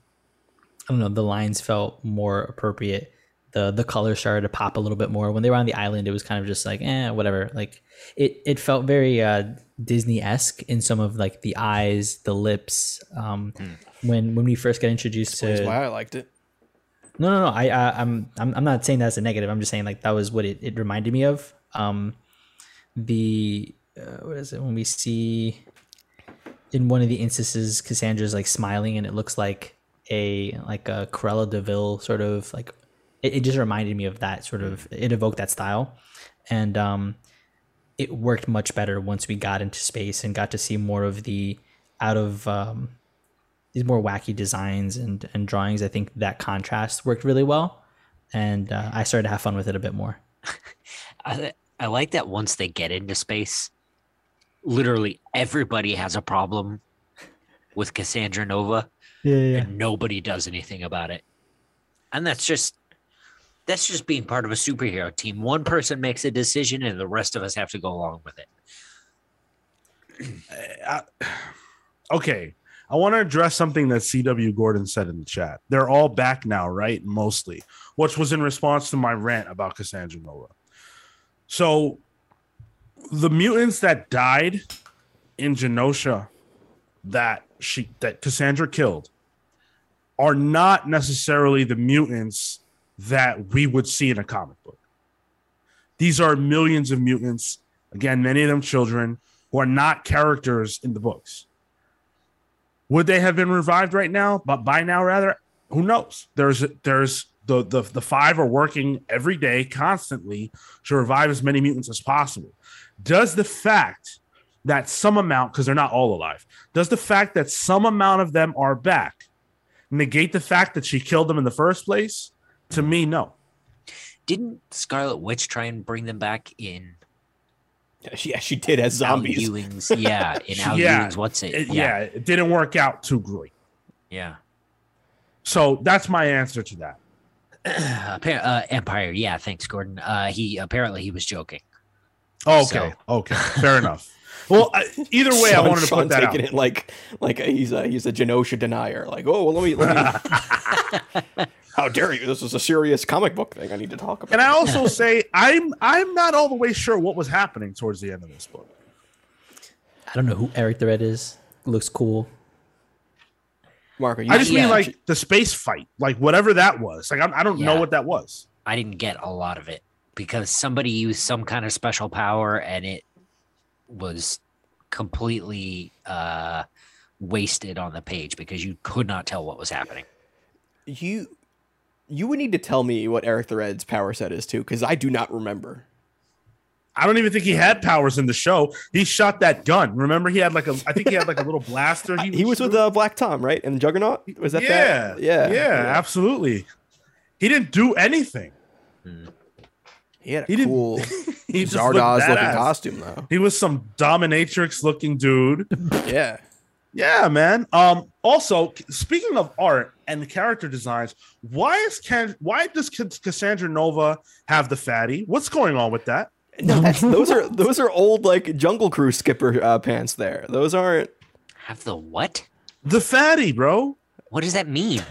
Speaker 4: I don't know. The lines felt more appropriate. The the color started to pop a little bit more when they were on the island. It was kind of just like eh, whatever. Like it it felt very uh, Disney esque in some of like the eyes, the lips. Um, When when we first got introduced to
Speaker 2: That's
Speaker 4: to
Speaker 2: why I liked it.
Speaker 4: no, no, no. I, I I'm, I'm, I'm not saying that's a negative. I'm just saying like that was what it, it reminded me of. Um, the uh, what is it when we see in one of the instances Cassandra's like smiling and it looks like a like a Cruella de Vil sort of like it, it just reminded me of that sort of it evoked that style, and um, it worked much better once we got into space and got to see more of the out of um, these more wacky designs and and drawings. I think that contrast worked really well, and uh, I started to have fun with it a bit more.
Speaker 3: I, I like that once they get into space, literally everybody has a problem with Cassandra Nova,
Speaker 4: Yeah, yeah.
Speaker 3: and nobody does anything about it. And that's just that's just being part of a superhero team. One person makes a decision, and the rest of us have to go along with it.
Speaker 1: Uh, I- okay. I want to address something that CW Gordon said in the chat. They're all back now, right? Mostly, which was in response to my rant about Cassandra Nova. So, the mutants that died in Genosha that she that Cassandra killed are not necessarily the mutants that we would see in a comic book. These are millions of mutants, again, many of them children, who are not characters in the books. Would they have been revived right now? But by now, rather, who knows? There's there's the the the five are working every day, constantly to revive as many mutants as possible. Does the fact that some amount, because they're not all alive, does the fact that some amount of them are back negate the fact that she killed them in the first place? To me, no.
Speaker 3: Didn't Scarlet Witch try and bring them back in
Speaker 2: Yeah, she, yeah, she did as
Speaker 3: Al
Speaker 2: zombies.
Speaker 3: Ewing's? Yeah, in Al
Speaker 1: Yeah,
Speaker 3: Ewing's. What's it?
Speaker 1: It- yeah, it didn't work out too great.
Speaker 3: yeah.
Speaker 1: So that's my answer to that.
Speaker 3: Uh, Empire. Yeah, thanks, Gordon. Uh, he apparently he was joking.
Speaker 1: Okay,
Speaker 3: So-
Speaker 1: okay, fair enough. Well, I, either way, I wanted to
Speaker 2: Sean
Speaker 1: put that out.
Speaker 2: it like like a, he's a he's a Genosha denier. Like, oh, well, let me let me. How dare you? This is a serious comic book thing I need to talk about.
Speaker 1: And I also say I'm I'm not all the way sure what was happening towards the end of this book.
Speaker 4: I don't know who Eric the Red is. Looks cool.
Speaker 2: Marco, you
Speaker 1: I just
Speaker 3: yeah.
Speaker 1: mean like the space fight, like whatever that was. Like I'm, I don't know what that was.
Speaker 3: I didn't get a lot of it because somebody used some kind of special power and it was completely uh, wasted on the page because you could not tell what was happening.
Speaker 2: you you would need to tell me what Eric the Red's power set is too, because I do not remember.
Speaker 1: I don't even think he had powers in the show. He shot that gun. Remember, he had like a. I think he had like a little blaster.
Speaker 2: He,
Speaker 1: He,
Speaker 2: was with uh, Black Tom, right? And Juggernaut was that
Speaker 1: yeah,
Speaker 2: that? Yeah,
Speaker 1: yeah, absolutely. He didn't do anything.
Speaker 2: He had a
Speaker 1: He
Speaker 2: cool
Speaker 1: He
Speaker 2: Zardoz looking costume though.
Speaker 1: He was some dominatrix looking dude.
Speaker 2: Yeah.
Speaker 1: Yeah, man. Um. Also, speaking of art and the character designs, why is Can why does Cassandra Nova have the fatty? What's going on with that?
Speaker 2: No, that's, those are those are old like Jungle Cruise skipper uh, pants. There, those aren't.
Speaker 3: Have the what?
Speaker 1: The fatty, bro.
Speaker 3: What does that mean?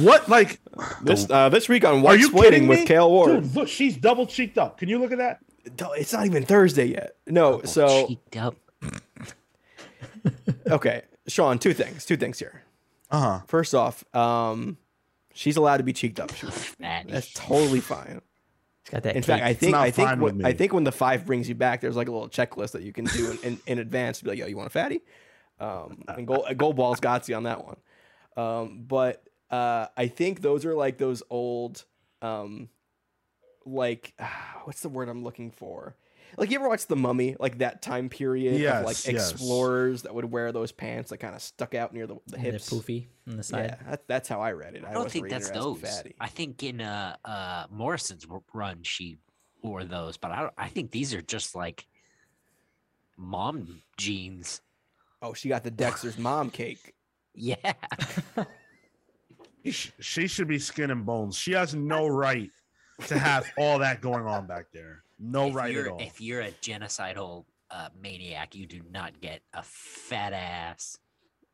Speaker 1: What like?
Speaker 2: This uh, this week on
Speaker 1: Are
Speaker 2: White
Speaker 1: you
Speaker 2: Splitting with
Speaker 1: me?
Speaker 2: Cale Ward.
Speaker 1: Dude, look, she's double cheeked up. Can you look at that?
Speaker 2: It's not even Thursday yet. No, so
Speaker 3: Cheeked up.
Speaker 2: okay, Sean. Two things. Two things here.
Speaker 1: Uh huh.
Speaker 2: First off, um, she's allowed to be cheeked up. She- That's totally fine.
Speaker 4: He's got that.
Speaker 2: In fact, I think I think
Speaker 1: fine
Speaker 2: when, I think when the five brings you back, there's like a little checklist that you can do in, in, in advance to be like, yo, you want a fatty? Um, and gold, gold balls got you on that one. Um, but uh, I think those are like those old, um, like what's the word I'm looking for? Like you ever watch The Mummy? Like that time period of like
Speaker 1: Yes, yes.
Speaker 2: explorers that would wear those pants that kind of stuck out near the, the
Speaker 4: And they're
Speaker 2: hips.
Speaker 4: poofy on the side.
Speaker 2: Yeah, that, that's how I read it.
Speaker 3: I don't think that's those.
Speaker 2: Fatty.
Speaker 3: I think in uh, uh, Morrison's run, she wore those, but I don't, I think these are just like mom jeans.
Speaker 2: Oh, she got the Dexter's mom cake.
Speaker 3: Yeah.
Speaker 1: She should be skin and bones. She has no right to have all that going on back there. No
Speaker 3: if
Speaker 1: right
Speaker 3: you're,
Speaker 1: at all.
Speaker 3: If you're a genocidal uh, maniac, you do not get a fat ass.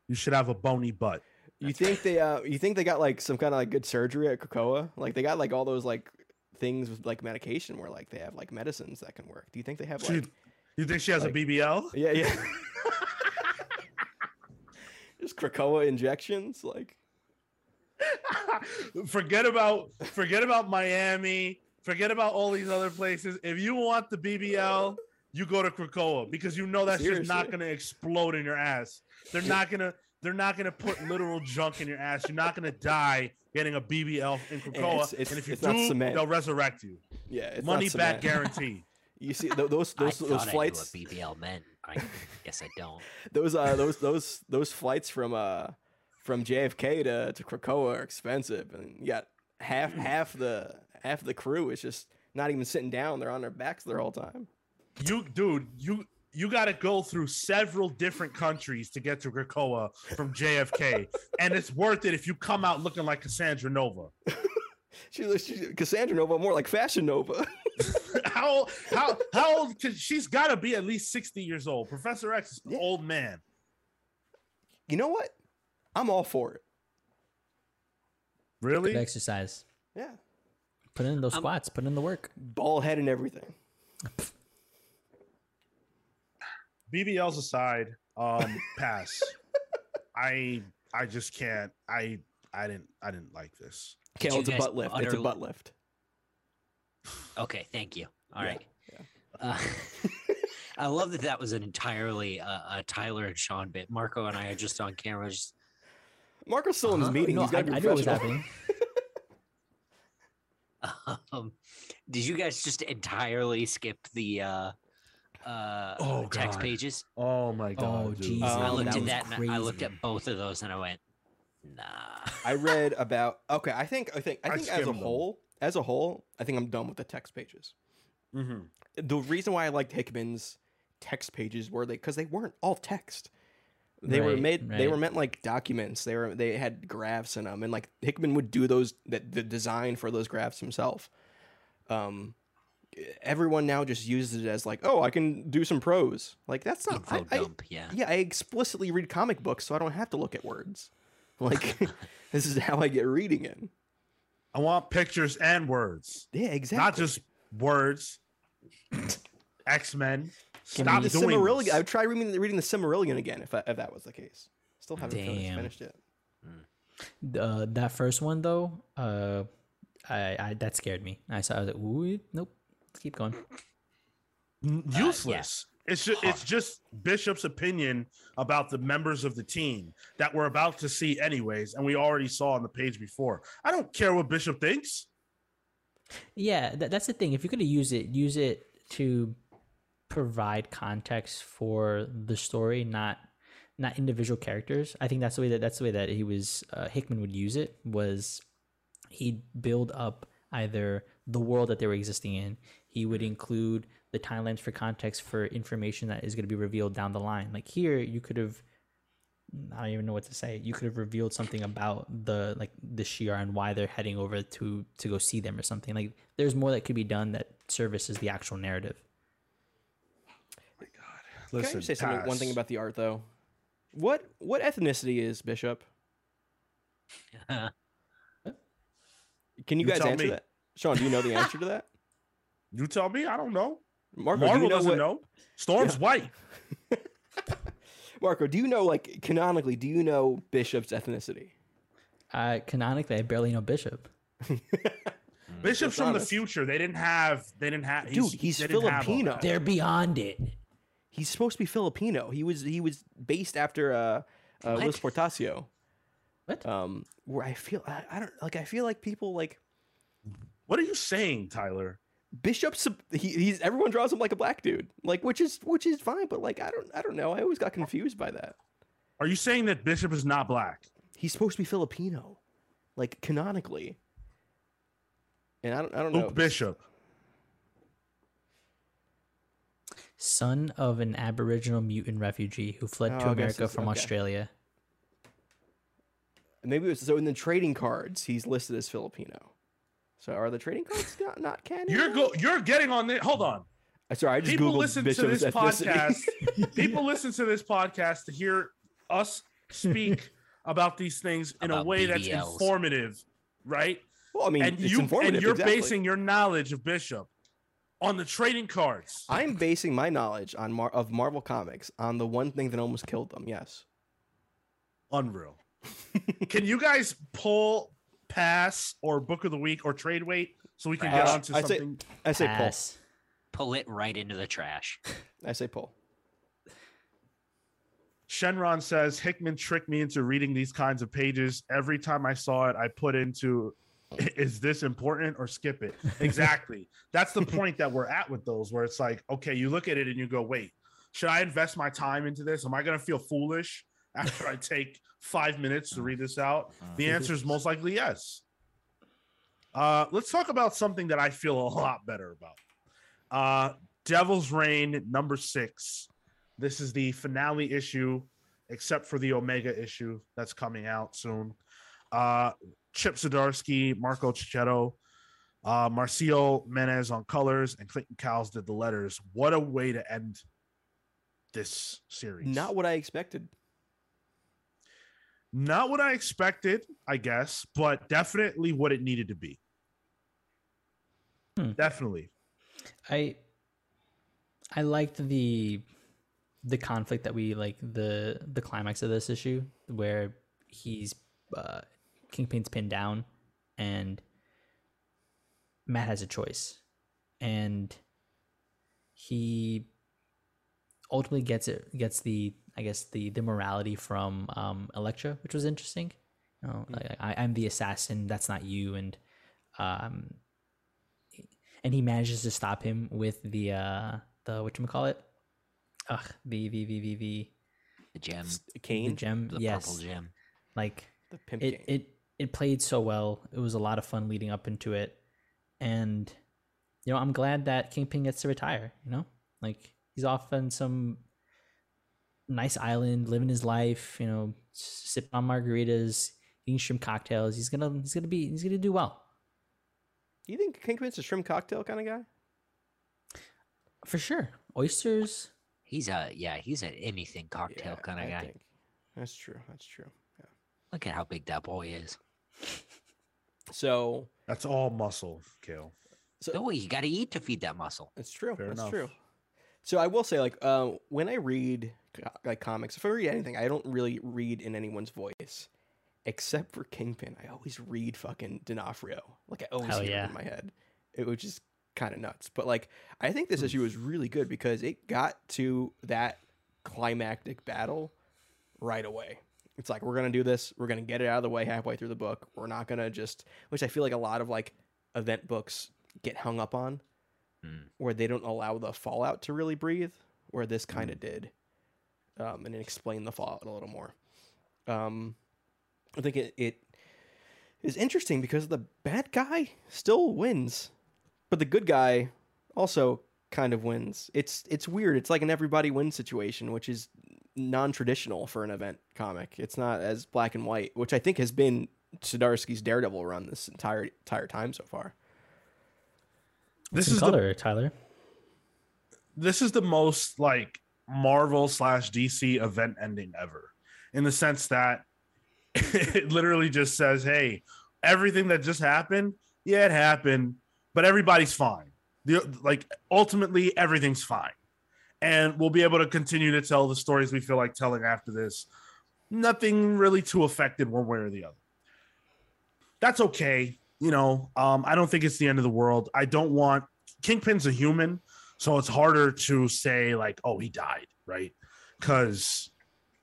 Speaker 1: You should have a bony butt.
Speaker 2: You think they uh you think they got like some kind of like good surgery at Krakoa? Like they got like all those like things with like medication where like they have like medicines that can work. Do you think they have
Speaker 1: She-
Speaker 2: like
Speaker 1: You think she has
Speaker 2: like-
Speaker 1: a BBL?
Speaker 2: Yeah, yeah. Just Krakoa injections like
Speaker 1: forget about forget about Miami. Forget about all these other places. If you want the BBL, you go to Krakoa because you know that's just not going to explode in your ass. They're not going to they're not going to put literal junk in your ass. You're not going to die getting a BBL in Krakoa.
Speaker 2: it's- it's-
Speaker 1: and if you
Speaker 2: it's not
Speaker 1: do, they'll resurrect you.
Speaker 2: yeah, it's
Speaker 1: Money
Speaker 2: not
Speaker 1: back guarantee.
Speaker 2: You see th- those those
Speaker 3: I
Speaker 2: those
Speaker 3: thought
Speaker 2: flights
Speaker 3: I knew what BBL meant. I guess I don't.
Speaker 2: those uh those those those flights from uh from JFK to to Krakoa are expensive and you got half hmm. half the half the crew is just not even sitting down they're on their backs their whole time
Speaker 1: You dude, you you got to go through several different countries to get to Krakoa from JFK, and it's worth it if you come out looking like Cassandra Nova.
Speaker 2: she's, she's Cassandra Nova more like Fashion Nova
Speaker 1: how how how old? Cause she's got to be at least sixty years old. Professor X is an
Speaker 2: Yeah.
Speaker 1: old man.
Speaker 2: you know what I'm all for it
Speaker 4: Good
Speaker 1: Really?
Speaker 4: exercise.
Speaker 2: yeah
Speaker 4: Put in those squats. Put in the work.
Speaker 2: ball head and everything
Speaker 1: BBLs aside, um, pass. I I just can't. I I didn't I didn't like this.
Speaker 2: okay
Speaker 3: you
Speaker 2: it's a butt lift it's a butt lift
Speaker 3: Okay, thank you. All
Speaker 2: Yeah,
Speaker 3: right. Uh, I love that that was an entirely uh, a Tyler and Sean bit. Marco and I are just on camera. Just,
Speaker 2: Marco's still in his
Speaker 3: Uh-huh.
Speaker 2: meeting
Speaker 4: No,
Speaker 2: he's
Speaker 4: I,
Speaker 2: got to
Speaker 4: I
Speaker 2: be
Speaker 4: knew what was happening.
Speaker 3: um, did you guys just entirely skip the uh, uh,
Speaker 1: Oh,
Speaker 3: text
Speaker 1: God.
Speaker 3: pages?
Speaker 1: Oh my
Speaker 4: Oh,
Speaker 1: god, dude.
Speaker 4: Jesus.
Speaker 2: Um,
Speaker 3: I looked
Speaker 4: that
Speaker 3: at
Speaker 4: was
Speaker 3: that and I looked at both of those and I went, nah.
Speaker 2: I read about okay. I think I think I
Speaker 1: I
Speaker 2: think as a
Speaker 1: skimmed them.
Speaker 2: whole, as a whole, I think I'm done with the text pages.
Speaker 1: Mhm.
Speaker 2: The reason why I liked Hickman's text pages were they because they weren't all text. They were
Speaker 4: Right,
Speaker 2: made. They were meant like documents. They were. They had graphs in them, and like Hickman would do those. That the design for those graphs himself. Um, everyone now just uses it as like, oh, I can do some prose. Like that's not.
Speaker 3: Info
Speaker 2: I, I-
Speaker 3: yeah.
Speaker 2: yeah, I explicitly read comic books, so I don't have to look at words. Like this is how I get reading in.
Speaker 1: I want pictures and words,
Speaker 2: Yeah, exactly.
Speaker 1: not just words. X Men.
Speaker 2: Give
Speaker 1: Stop
Speaker 2: me the
Speaker 1: doing Silmarillion.
Speaker 2: I would try reading, reading the Silmarillion again if, I, if that was the case. Still haven't finished,
Speaker 4: Damn.
Speaker 2: finished it.
Speaker 4: Uh, that first one though, uh, I, I that scared me. I saw. I was like, Ooh, nope. Keep going.
Speaker 1: N- useless. It's just it's just Bishop's opinion about the members of the team that we're about to see anyways, and we already saw on the page before. I don't care what Bishop thinks.
Speaker 4: Yeah, that, that's the thing. If you're gonna use it, use it to provide context for the story, not not individual characters. I think that's the way that that's the way that he was uh, Hickman would use it. Was he'd build up either the world that they were existing in. He would include the timelines for context for information that is going to be revealed down the line. Like here, you could have I don't even know what to say. You could have revealed something about the like the Shi'ar and why they're heading over to to go see them or something. Like there's more that could be done that services the actual narrative.
Speaker 2: Can I
Speaker 1: Listen,
Speaker 2: just say something, one thing about the art though? What what ethnicity is Bishop? Can you,
Speaker 1: You
Speaker 2: guys
Speaker 1: tell
Speaker 2: answer
Speaker 1: me.
Speaker 2: that? Sean, do you know the answer to that?
Speaker 1: You tell me. I don't know.
Speaker 2: Marco, do you know
Speaker 1: doesn't
Speaker 2: what,
Speaker 1: know. Storm's white.
Speaker 2: Marco, do you know like canonically? Do you know Bishop's ethnicity?
Speaker 4: Uh, canonically, I barely know Bishop.
Speaker 1: Bishop's from the future. They didn't have. They didn't have.
Speaker 2: Dude, he's
Speaker 1: they didn't have all
Speaker 2: Filipino.
Speaker 4: They're beyond it.
Speaker 2: He's supposed to be Filipino. He was he was based after uh, uh Whilce Portacio.
Speaker 4: What?
Speaker 2: Um, where I feel I, I don't like I feel like people like
Speaker 1: What are you saying, Tyler?
Speaker 2: Bishop's he, he's everyone draws him like a black dude, like which is which is fine, but like I don't I don't know. I always got confused by that.
Speaker 1: Are you saying that Bishop is not black?
Speaker 2: He's supposed to be Filipino, like canonically. And I don't I don't know.
Speaker 1: Luke Bishop.
Speaker 4: Son of an Aboriginal mutant refugee who fled
Speaker 2: Oh,
Speaker 4: to
Speaker 2: I
Speaker 4: America from
Speaker 2: okay.
Speaker 4: Australia.
Speaker 2: Maybe it was so in the trading cards he's listed as Filipino. So are the trading cards not, not canon?
Speaker 1: You're go. You're getting on the. Hold on.
Speaker 2: Uh, Sorry, I just
Speaker 1: People
Speaker 2: googled
Speaker 1: listen to this
Speaker 2: ethnicity.
Speaker 1: podcast. people listen to this podcast to hear us speak about these things in a
Speaker 3: About
Speaker 1: way that's informative, right?
Speaker 2: well, I mean,
Speaker 1: and
Speaker 2: it's
Speaker 1: you
Speaker 2: informative.
Speaker 1: and you're
Speaker 2: exactly.
Speaker 1: basing your knowledge of Bishop on the trading cards.
Speaker 2: I'm basing my knowledge on Mar- of Marvel comics on the one thing that almost killed them. Yes.
Speaker 1: Unreal. Can you guys pull pass or book of the week or trade weight so we can get on to
Speaker 2: I'd say-
Speaker 1: something?
Speaker 2: I say
Speaker 4: Pass.
Speaker 3: Pull it right into the trash.
Speaker 2: I say pull.
Speaker 1: Shenron says Hickman tricked me into reading these kinds of pages. Every time I saw it, I put into is this important or skip it? Exactly. That's the point that we're at with those, where it's like, okay, you look at it and you go, wait, should I invest my time into this? Am I going to feel foolish after I take five minutes to read this out? The answer is most likely yes. Uh, let's talk about something that I feel a lot better about. Uh, Devil's Reign number six. This is the finale issue, except for the Omega issue that's coming out soon. Uh, Chip Zdarsky, Marco Checchetto, uh, Marcio Menyz on colors, and Clayton Cowles did the letters. What a way to end this series.
Speaker 2: Not what I expected.
Speaker 1: Not what I expected, I guess, but definitely what it needed to be.
Speaker 4: Hmm.
Speaker 1: Definitely.
Speaker 4: I I liked the the conflict that we like the the climax of this issue where he's uh Kingpin's pinned down and Matt has a choice. And he ultimately gets it gets the I guess the the morality from um Elektra which was interesting. You know like, I, I'm the assassin that's not you and um and he manages to stop him with the uh the what you call it ugh the the the the, the,
Speaker 3: The gem,
Speaker 4: the
Speaker 2: cane,
Speaker 4: gem
Speaker 3: the
Speaker 4: yes.
Speaker 3: purple gem.
Speaker 4: like
Speaker 2: the pimp
Speaker 4: it
Speaker 2: cane.
Speaker 4: it it played so well it was a lot of fun leading up into it and you know i'm glad that kingpin gets to retire you know like he's off on some nice island living his life you know sipping on margaritas eating shrimp cocktails he's gonna he's gonna be he's gonna do well
Speaker 2: Do you think Kingpin's a shrimp cocktail kind of guy?
Speaker 4: for sure oysters
Speaker 3: He's a yeah, he's an anything cocktail kind of
Speaker 2: I
Speaker 3: guy.
Speaker 2: think. That's true. That's true. Yeah.
Speaker 3: Look at how big that boy is.
Speaker 2: So
Speaker 1: That's all muscle, Cale.
Speaker 3: No, you got to eat to feed that muscle.
Speaker 2: That's true.
Speaker 1: Fair
Speaker 2: That's
Speaker 1: enough.
Speaker 2: true. So I will say, like, uh, when I read like comics, if I read anything, I don't really read in anyone's voice, except for Kingpin. I always read fucking D'Onofrio. Like I always
Speaker 4: Hell
Speaker 2: hear
Speaker 4: yeah.
Speaker 2: it in my head. It was just kind of nuts. But like, I think this issue was really good because it got to that climactic battle right away. It's like we're gonna do this. We're gonna get it out of the way halfway through the book. We're not gonna just, which I feel like a lot of like event books get hung up on, where they don't allow the fallout to really breathe. Where this kind of did, um, and it explained the fallout a little more. Um, I think it, it is interesting because the bad guy still wins, but the good guy also kind of wins. It's it's weird. It's like an everybody wins situation, which is non-traditional for an event comic. It's not as black and white, which I think has been Zdarsky's Daredevil run this entire entire time so far.
Speaker 1: This
Speaker 4: Some
Speaker 1: is the
Speaker 4: tyler
Speaker 1: this is the most like Marvel slash DC event ending ever, in the sense that it literally just says, "Hey, everything that just happened, yeah, it happened, but everybody's fine. The, like ultimately, everything's fine, and we'll be able to continue to tell the stories we feel like telling after this. Nothing really too affected one way or the other. That's okay." You know, um, I don't think it's the end of the world. I don't want Kingpin's a human, so it's harder to say like, "Oh, he died," right? Because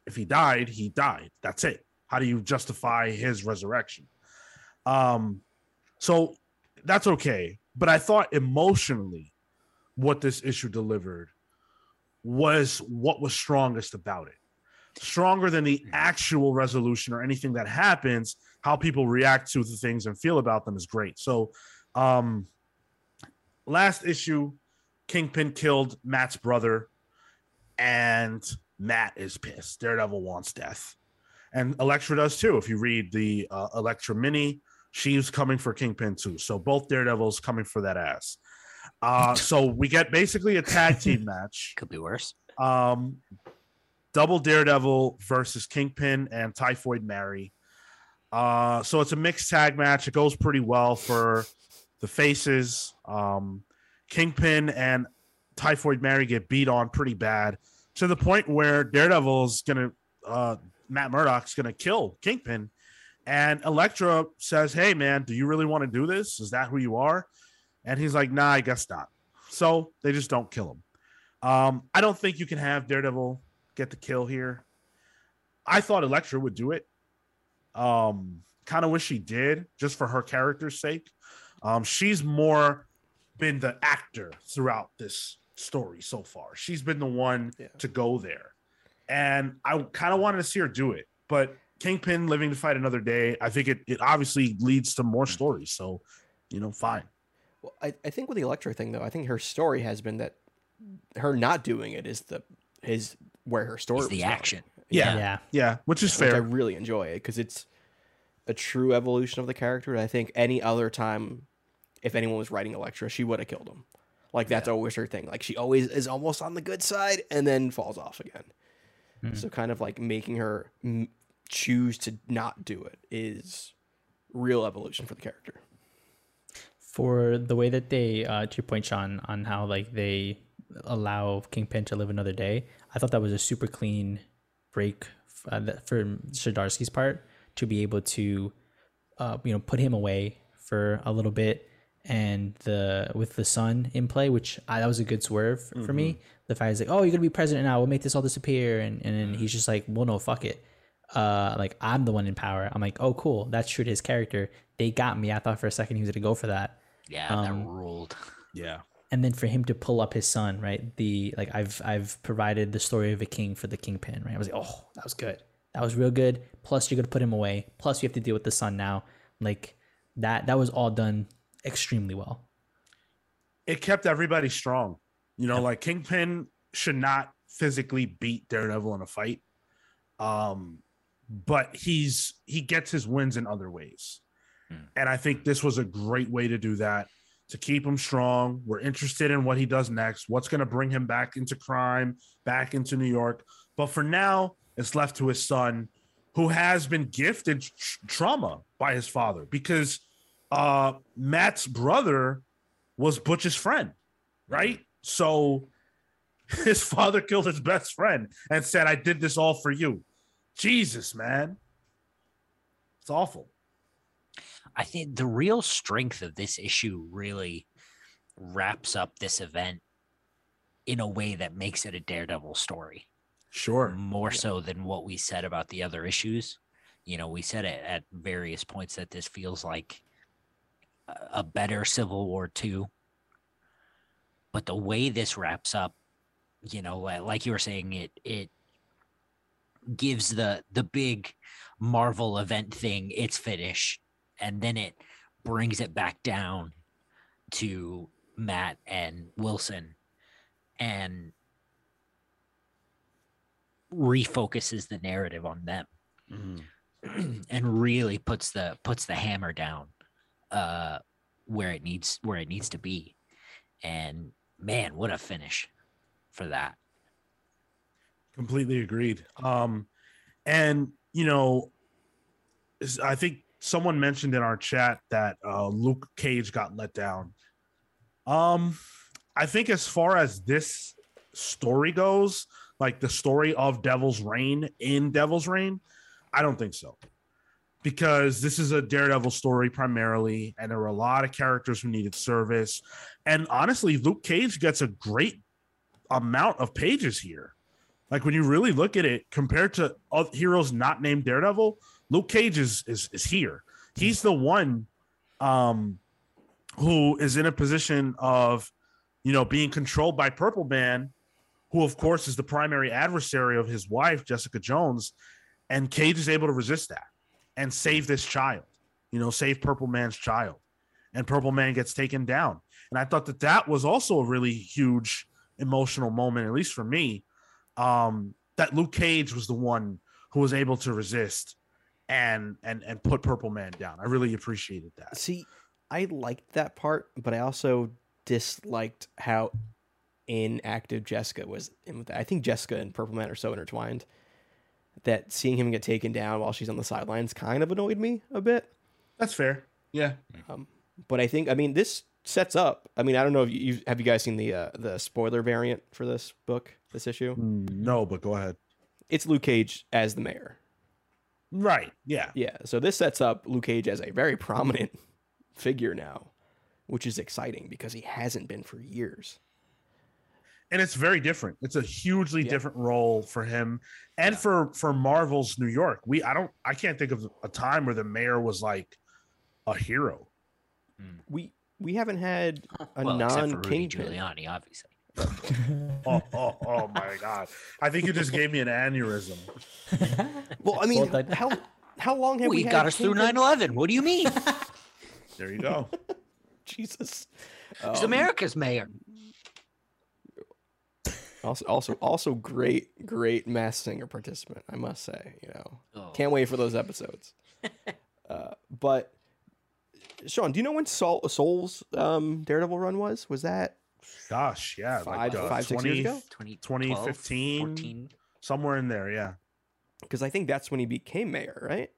Speaker 1: if he died, he died. That's it. How do you justify his resurrection? Um, so that's okay. But I thought emotionally, what this issue delivered was what was strongest about it. Stronger than the actual resolution or anything that happens, how people react to the things and feel about them is great. So, um, last issue, Kingpin killed Matt's brother, and Matt is pissed. Daredevil wants death, and Elektra does too. If you read the uh, Elektra mini she's coming for Kingpin too. So both Daredevils coming for that ass. Uh, so we get basically a tag team match.
Speaker 3: Could be worse.
Speaker 1: Um, double Daredevil versus Kingpin and Typhoid Mary. Uh, so it's a mixed tag match. It goes pretty well for the faces. Um, Kingpin and Typhoid Mary get beat on pretty bad to the point where Daredevil's gonna uh, Matt Murdock's gonna kill Kingpin, and Elektra says, "Hey man, do you really want to do this? Is that who you are?" And he's like, "Nah, I guess not." So they just don't kill him. Um, I don't think you can have Daredevil get the kill here. I thought Elektra would do it. Um, kind of wish she did, just for her character's sake. Um, she's more been the actor throughout this story so far. She's been the one
Speaker 2: Yeah.
Speaker 1: to go there. And I kind of wanted to see her do it, but Kingpin living to fight another day, I think it, it obviously leads to more stories. So, you know, fine.
Speaker 2: Well, I, I think with the Elektra thing though, I think her story has been that her not doing it is the is where her story
Speaker 3: It's the
Speaker 2: going.
Speaker 3: action.
Speaker 1: Yeah.
Speaker 4: Yeah.
Speaker 1: Yeah, which is
Speaker 2: Which I really enjoy it because it's a true evolution of the character. And I think any other time, if anyone was writing Elektra, she would have killed him. Like that's always her thing. Like she always is almost on the good side and then falls off again. Hmm. So kind of like making her m- choose to not do it is real evolution for the character.
Speaker 4: For the way that they uh to your point sean on how like they allow kingpin to live another day i thought that was a super clean break uh, for Zdarsky's part to be able to uh you know put him away for a little bit and the with the sun in play which I, that was a good swerve for me. The fact is like oh you're gonna be president now. We'll make this all disappear. And and then he's just like well no fuck it. Uh like i'm the one in power. I'm like oh cool. That's true to his character. They got me. I thought for a second he was gonna go for that
Speaker 3: Yeah,
Speaker 4: Um,
Speaker 3: that ruled.
Speaker 1: Yeah.
Speaker 4: and then for him to pull up his son, right? The like I've I've provided the story of a king for the kingpin, right? I was like, oh, that was good. That was real good. Plus, you're gonna put him away. Plus, you have to deal with the son now. Like that. That was all done extremely well.
Speaker 1: it kept everybody strong. You know, like Kingpin should not physically beat Daredevil in a fight. Um, but he's he gets his wins in other ways.
Speaker 3: Hmm.
Speaker 1: And I think this was a great way to do that to keep him strong. We're interested in what he does next, what's going to bring him back into crime, back into New York. But for now, it's left to his son, who has been gifted tr- trauma by his father because uh, Matt's brother was Butch's friend, right? So his father killed his best friend and said, I did this all for you. Jesus, man. It's awful.
Speaker 3: I think the real strength of this issue really wraps up this event in a way that makes it a Daredevil story.
Speaker 1: Sure.
Speaker 3: more so than what we said about the other issues. You know, we said it at various points that this feels like a- a better Civil War two. But the way this wraps up, you know, like you were saying, it it gives the the big Marvel event thing its finish, and then it brings it back down to Matt and Wilson, and refocuses the narrative on them and really puts the puts the hammer down uh where it needs where it needs to be. And man what a finish for that.
Speaker 1: Completely agreed. Um, and you know, I think someone mentioned in our chat that uh, Luke Cage got let down. Um, I think as far as this story goes, like the story of Devil's Reign in Devil's Reign, I don't think so. Because this is a Daredevil story primarily, and there were a lot of characters who needed service. And honestly, Luke Cage gets a great amount of pages here. Like when you really look at it, compared to heroes not named Daredevil, Luke Cage is is, is here. He's the one um, who is in a position of, you know, being controlled by Purple Man, who of course is the primary adversary of his wife Jessica Jones, and Cage is able to resist that and save this child. You know, save Purple Man's child, and Purple Man gets taken down. And I thought that that was also a really huge emotional moment, at least for me um, that Luke Cage was the one who was able to resist and and and put Purple Man down. I really appreciated that.
Speaker 2: See, I liked that part, but I also disliked how inactive Jessica was. In with that. I think Jessica and Purple Man are so intertwined that seeing him get taken down while she's on the sidelines kind of annoyed me a bit.
Speaker 1: That's fair. Yeah.
Speaker 2: But I think, I mean, this sets up. I mean, I don't know if you you- have you guys seen the uh, the spoiler variant for this book, this issue.
Speaker 1: No, but go ahead.
Speaker 2: It's Luke Cage as the mayor.
Speaker 1: Right. Yeah.
Speaker 2: Yeah, so this sets up Luke Cage as a very prominent figure now, which is exciting because he hasn't been for years.
Speaker 1: and it's very different. It's a hugely
Speaker 2: Yeah.
Speaker 1: different role for him and for for Marvel's New York. We I don't I can't think of a time where the mayor was like a hero. Hmm.
Speaker 2: We we haven't had a
Speaker 3: well,
Speaker 2: non
Speaker 3: Rudy
Speaker 2: kingpin.
Speaker 3: Giuliani, obviously.
Speaker 1: Oh, oh, oh my god! I think you just gave me an aneurysm.
Speaker 2: Well, I mean,
Speaker 4: Well, that-
Speaker 2: how how long have
Speaker 3: We
Speaker 2: we, had
Speaker 3: got us through
Speaker 2: Kingpin?
Speaker 3: 9/11. What do you mean?
Speaker 1: There you go.
Speaker 2: Jesus.
Speaker 3: He's America's mayor.
Speaker 2: Also, also, also, great, great Masked Singer participant. I must say, you know,
Speaker 3: Oh.
Speaker 2: can't wait for those episodes. uh, but Sean, do you know when Soule, Soule's um, Daredevil run was? Was that
Speaker 1: Gosh, yeah,
Speaker 2: Five-
Speaker 1: like uh,
Speaker 2: five, six years ago?
Speaker 3: 20,
Speaker 1: 2015.
Speaker 3: 14.
Speaker 1: somewhere in there. Yeah,
Speaker 2: because I think that's when he became mayor, right?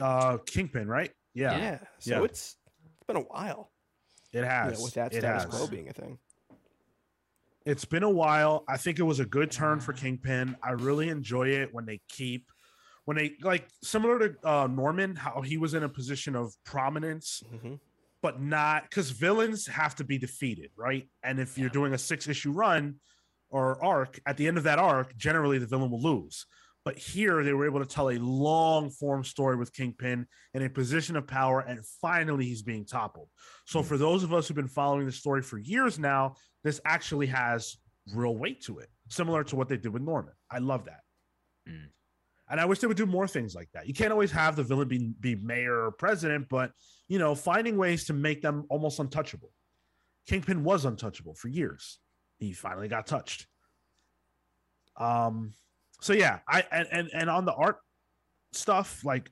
Speaker 1: uh, Kingpin, right? Yeah, yeah.
Speaker 2: So
Speaker 1: Yeah.
Speaker 2: it's it's been a while.
Speaker 1: it
Speaker 2: You
Speaker 1: has.
Speaker 2: know, with that status quo being a thing.
Speaker 1: It's been a while. I think it was a good turn for Kingpin. I really enjoy it when they keep when they like similar to uh, Norman, how he was in a position of prominence,
Speaker 2: Mhm.
Speaker 1: But not because villains have to be defeated, right? And if you're doing a six issue run or arc, at the end of that arc, generally the villain will lose. But here they were able to tell a long form story with Kingpin in a position of power, and finally he's being toppled. So for those of us who've been following the story for years now, this actually has real weight to it, similar to what they did with Norman. I love that.
Speaker 3: Mm.
Speaker 1: And I wish they would do more things like that. You can't always have the villain be, be mayor or president, but you know, finding ways to make them almost untouchable. Kingpin was untouchable for years. He finally got touched. Um, so yeah, I and and, and on the art stuff, like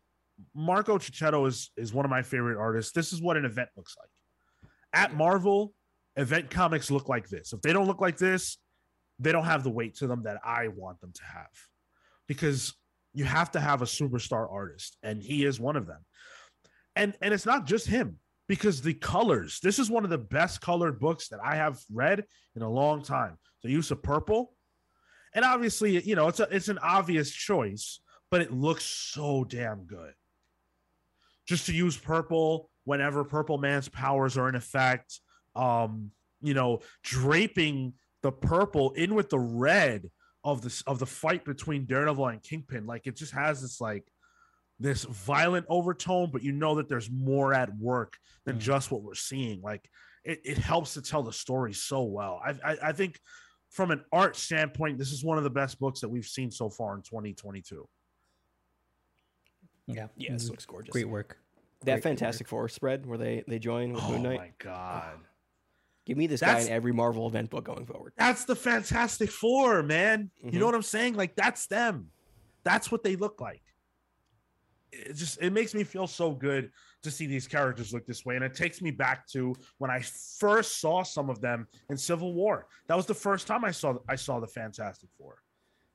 Speaker 1: Marco Checchetto is is one of my favorite artists. This is what an event looks like. At Marvel, event comics look like this. If they don't look like this, they don't have the weight to them that I want them to have. Because you have to have a superstar artist, and he is one of them. And and it's not just him, because the colors, this is one of the best colored books that I have read in a long time. The use of purple. And obviously, you know, it's a it's an obvious choice, but it looks so damn good. Just to use purple whenever Purple Man's powers are in effect, um, you know, draping the purple in with the red of this of the fight between Daredevil and Kingpin, like it just has this like this violent overtone, but you know that there's more at work than
Speaker 4: Mm.
Speaker 1: just what we're seeing. Like it, it helps to tell the story so well. I, I I think from an art standpoint, this is one of the best books that we've seen so far in 2022.
Speaker 4: Yeah.
Speaker 2: Yeah, this
Speaker 4: Mhm.
Speaker 2: looks gorgeous.
Speaker 4: Great work.
Speaker 2: That
Speaker 4: Great
Speaker 2: Fantastic Four spread where they they join with
Speaker 1: Oh
Speaker 2: Moon Knight.
Speaker 1: my god.
Speaker 2: Give me this
Speaker 1: That's-
Speaker 2: guy in every Marvel event book going forward.
Speaker 1: That's the Fantastic Four, man. You
Speaker 2: Mhm.
Speaker 1: know what I'm saying? Like that's them. That's what they look like. It just it makes me feel so good to see these characters look this way, and it takes me back to when I first saw some of them in Civil War. That was the first time I saw I saw the Fantastic Four.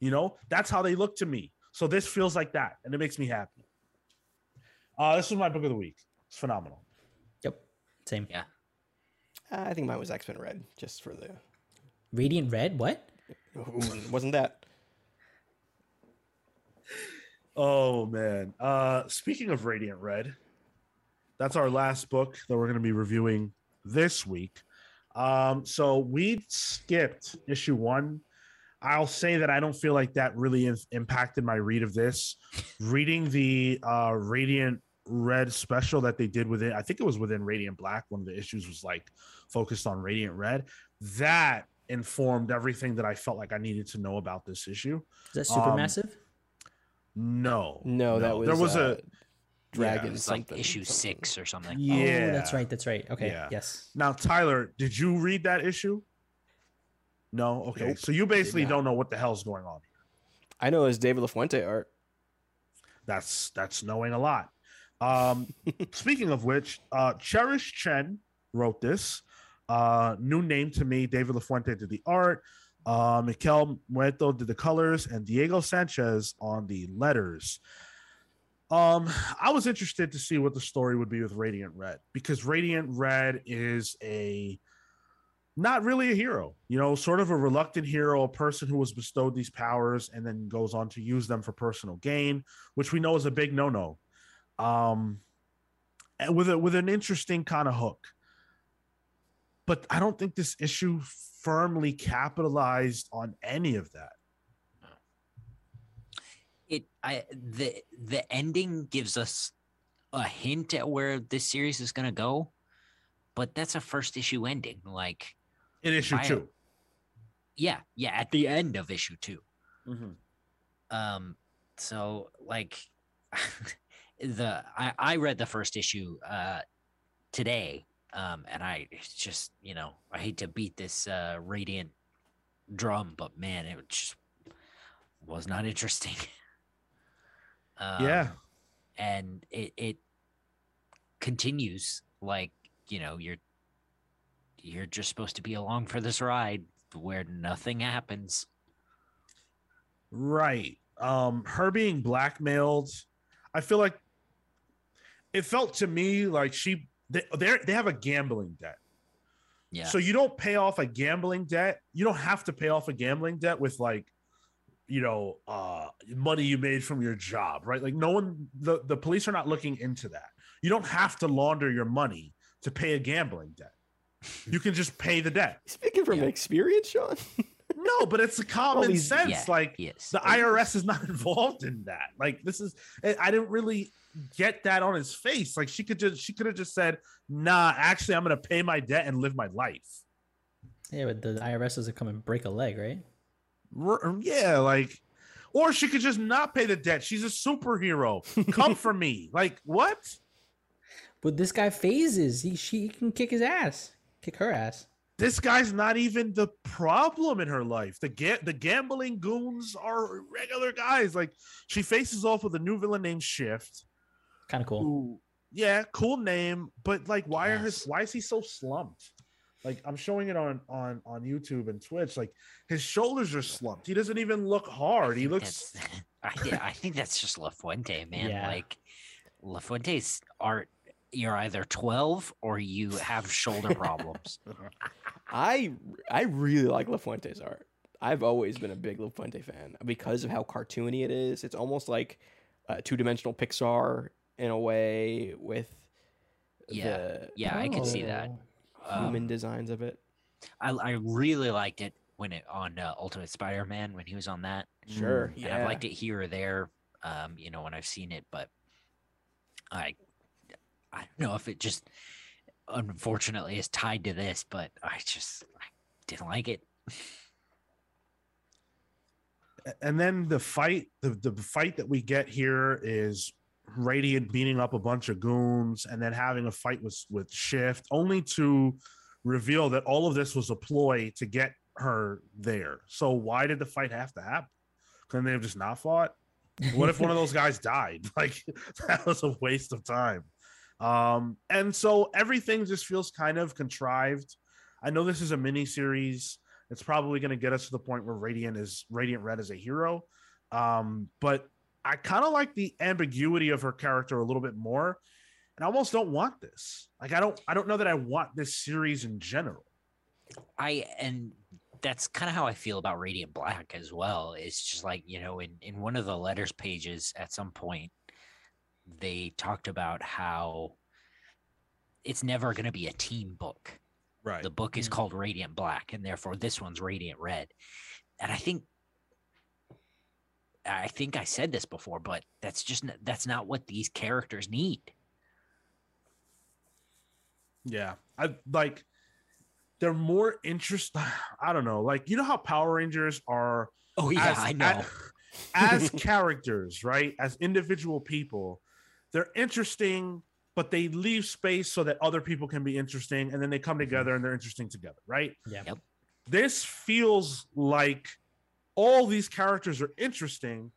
Speaker 1: You know, that's how they look to me. So this feels like that, and it makes me happy. Uh, this was my book of the week. It's phenomenal.
Speaker 4: Yep. Same.
Speaker 3: Yeah.
Speaker 2: Uh, I think mine was X Men Red, just for the
Speaker 4: Radiant Red. What?
Speaker 2: wasn't that
Speaker 1: Oh man. Uh speaking of Radiant Red, that's our last book that we're going to be reviewing this week. Um so we skipped issue 1. I'll say that I don't feel like that really in- impacted my read of this. Reading the uh Radiant Red special that they did within I think it was within Radiant Black one of the issues was like focused on Radiant Red. That informed everything that I felt like I needed to know about this issue.
Speaker 4: Is that super
Speaker 1: Um,
Speaker 4: massive?
Speaker 1: No.
Speaker 2: no, that was
Speaker 1: there was
Speaker 2: uh,
Speaker 1: a
Speaker 2: dragon
Speaker 3: It's like issue
Speaker 2: something.
Speaker 3: six or something.
Speaker 1: yeah.
Speaker 4: Oh, that's right. That's right. Okay.
Speaker 1: Yeah.
Speaker 4: Yes.
Speaker 1: Now, Tyler, did you read that issue? No. Okay.
Speaker 2: Nope.
Speaker 1: So you basically don't know what the hell's going on.
Speaker 2: I know it's David LaFuente art.
Speaker 1: That's that's knowing a lot. Um, speaking of which, uh, Cherish Chen wrote this. Uh, new name to me. David LaFuente did the art. Uh, Miquel Muerto did the colors, and Diego Sanchez on the letters. Um, I was interested to see what the story would be with Radiant Red because Radiant Red is a not really a hero, you know, sort of a reluctant hero, a person who was bestowed these powers and then goes on to use them for personal gain, which we know is a big no-no. Um, and with a with an interesting kind of hook. But I don't think this issue firmly capitalized on any of that.
Speaker 3: It I the the ending gives us a hint at where this series is going to go, but that's a first issue ending. Like
Speaker 1: In issue
Speaker 3: I-
Speaker 1: two.
Speaker 3: yeah, yeah, at the end of issue 2.
Speaker 1: Mhm.
Speaker 3: Um so like the I I read the first issue uh today um and I just, you know, I hate to beat this uh radiant drum, but man, it just was not interesting. um,
Speaker 1: yeah.
Speaker 3: and it it continues like you know you're you're just supposed to be along for this ride where nothing happens
Speaker 1: Right. Um, her being blackmailed, I feel like it felt to me like she they they they have a gambling debt.
Speaker 3: yeah
Speaker 1: So you don't pay off a gambling debt. You don't have to pay off a gambling debt with like, you know, uh money you made from your job, right? Like no one the, the police are not looking into that. You don't have to launder your money to pay a gambling debt. You can just pay the debt.
Speaker 2: Speaking from
Speaker 3: Yeah.
Speaker 2: experience, Sean.
Speaker 1: No, but it's a common
Speaker 2: these-
Speaker 1: sense.
Speaker 3: yeah,
Speaker 1: like
Speaker 3: yes
Speaker 1: the IRS is not involved in that. Like this is I I didn't really get that on his face. Like she could just she could have just said, "Nah, actually I'm going to pay my debt and live my life."
Speaker 4: Yeah, but the IRS doesn't come and break a leg, right?
Speaker 1: R- um, yeah, like or she could just not pay the debt. She's a superhero. Come for me. Like what?
Speaker 4: But this guy phases. He she can kick his ass, kick her ass.
Speaker 1: This guy's not even the problem in her life. The ga- the gambling goons are regular guys. Like she faces off with a new villain named Shift.
Speaker 4: Kind of cool.
Speaker 1: who yeah cool name but like why are his why is he so slumped like i'm showing it on on on youtube and twitch like his shoulders are slumped he doesn't even look hard he looks
Speaker 3: I, yeah, I think that's just La Fuente, man.
Speaker 4: Yeah.
Speaker 3: Like La Fuente's art, you're either 12 or you have shoulder problems.
Speaker 2: I I really like LaFuente's art. I've always been a big LaFuente fan because of how cartoony it is. It's almost like uh, two dimensional Pixar in a way with
Speaker 3: Yeah,
Speaker 2: the
Speaker 3: yeah, I can see that.
Speaker 4: Oh.
Speaker 3: Um,
Speaker 2: human designs of it.
Speaker 3: I, I really liked it when it on uh, Ultimate Spider-Man when he was on that.
Speaker 2: Sure,
Speaker 3: and
Speaker 2: yeah.
Speaker 3: I've liked it here or there, um, you know, when I've seen it, but I, I don't know if it just unfortunately is tied to this, but I just I didn't like it.
Speaker 1: and then the fight the, the fight that we get here is radiant beating up a bunch of goons and then having a fight with with shift only to reveal that all of this was a ploy to get her there. So why did the fight have to happen? Couldn't they have just not fought? What if one of those guys died? Like that was a waste of time um and so everything just feels kind of contrived. I know this is a mini series it's probably going to get us to the point where radiant is radiant red is a hero. Um but i kind of like the ambiguity of her character a little bit more and i almost don't want this. Like i don't i don't know that i want this series in general.
Speaker 3: I and that's kind of how I feel about Radiant Black as well. It's just like you know, in in one of the letters pages at some point, they talked about how it's never going to be a team book.
Speaker 1: right
Speaker 3: The book is mm. called Radiant Black, and therefore this one's Radiant Red. And I think, I think I said this before, but that's just that's not what these characters need.
Speaker 1: Yeah. I like they're more interest I don't know. Like you know how Power Rangers are
Speaker 3: Oh yeah,
Speaker 1: as,
Speaker 3: I know.
Speaker 1: As, characters, right? As individual people, they're interesting, but they leave space so that other people can be interesting and then they come mm-hmm. together and they're interesting together, right?
Speaker 4: Yeah.
Speaker 3: Yep.
Speaker 1: This feels like all these characters are interesting,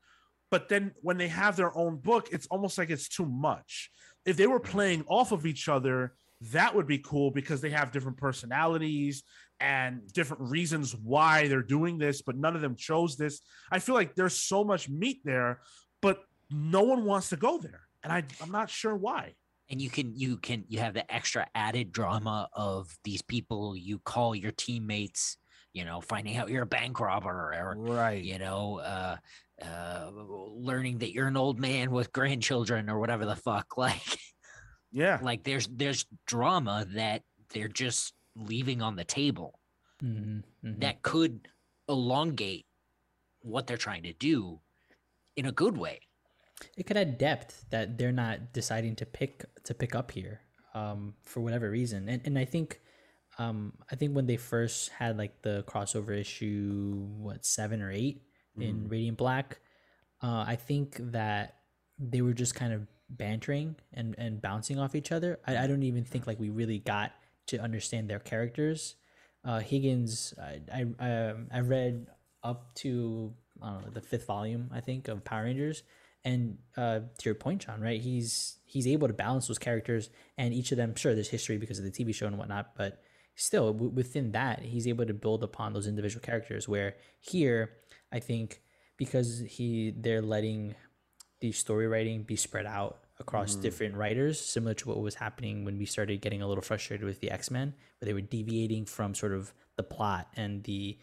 Speaker 1: but then when they have their own book, it's almost like it's too much. If they were mm-hmm. playing off of each other, that would be cool because they have different personalities and different reasons why they're doing this, but none of them chose this. I feel like there's so much meat there, but no one wants to go there. And I, I'm not sure why.
Speaker 3: and you can you can you have the extra added drama of these people you call your teammates you know finding out you're a bank robber or
Speaker 1: Right.
Speaker 3: you know uh uh learning that you're an old man with grandchildren or whatever the fuck like
Speaker 1: Yeah.
Speaker 3: like there's there's drama that they're just leaving on the table
Speaker 4: Mhm, mhm.
Speaker 3: that could elongate what they're trying to do in a good way
Speaker 4: it could add depth that they're not deciding to pick to pick up here um, for whatever reason. And, and i think um, i think when they first had like the crossover issue what seven or eight in radiant black uh, i think that they were just kind of bantering and, and bouncing off each other. I, I don't even think like we really got to understand their characters. Uh, higgins i I, um, I read up to I don't know, the fifth volume i think of power rangers and uh, to your point, John, right? He's he's able to balance those characters, and each of them, sure, there's history because of the TV show and whatnot, but still w- within that, he's able to build upon those individual characters. Where here, I think because he they're letting the story writing be spread out across different writers, similar to what was happening when we started getting a little frustrated with the X Men, where they were deviating from sort of the plot and the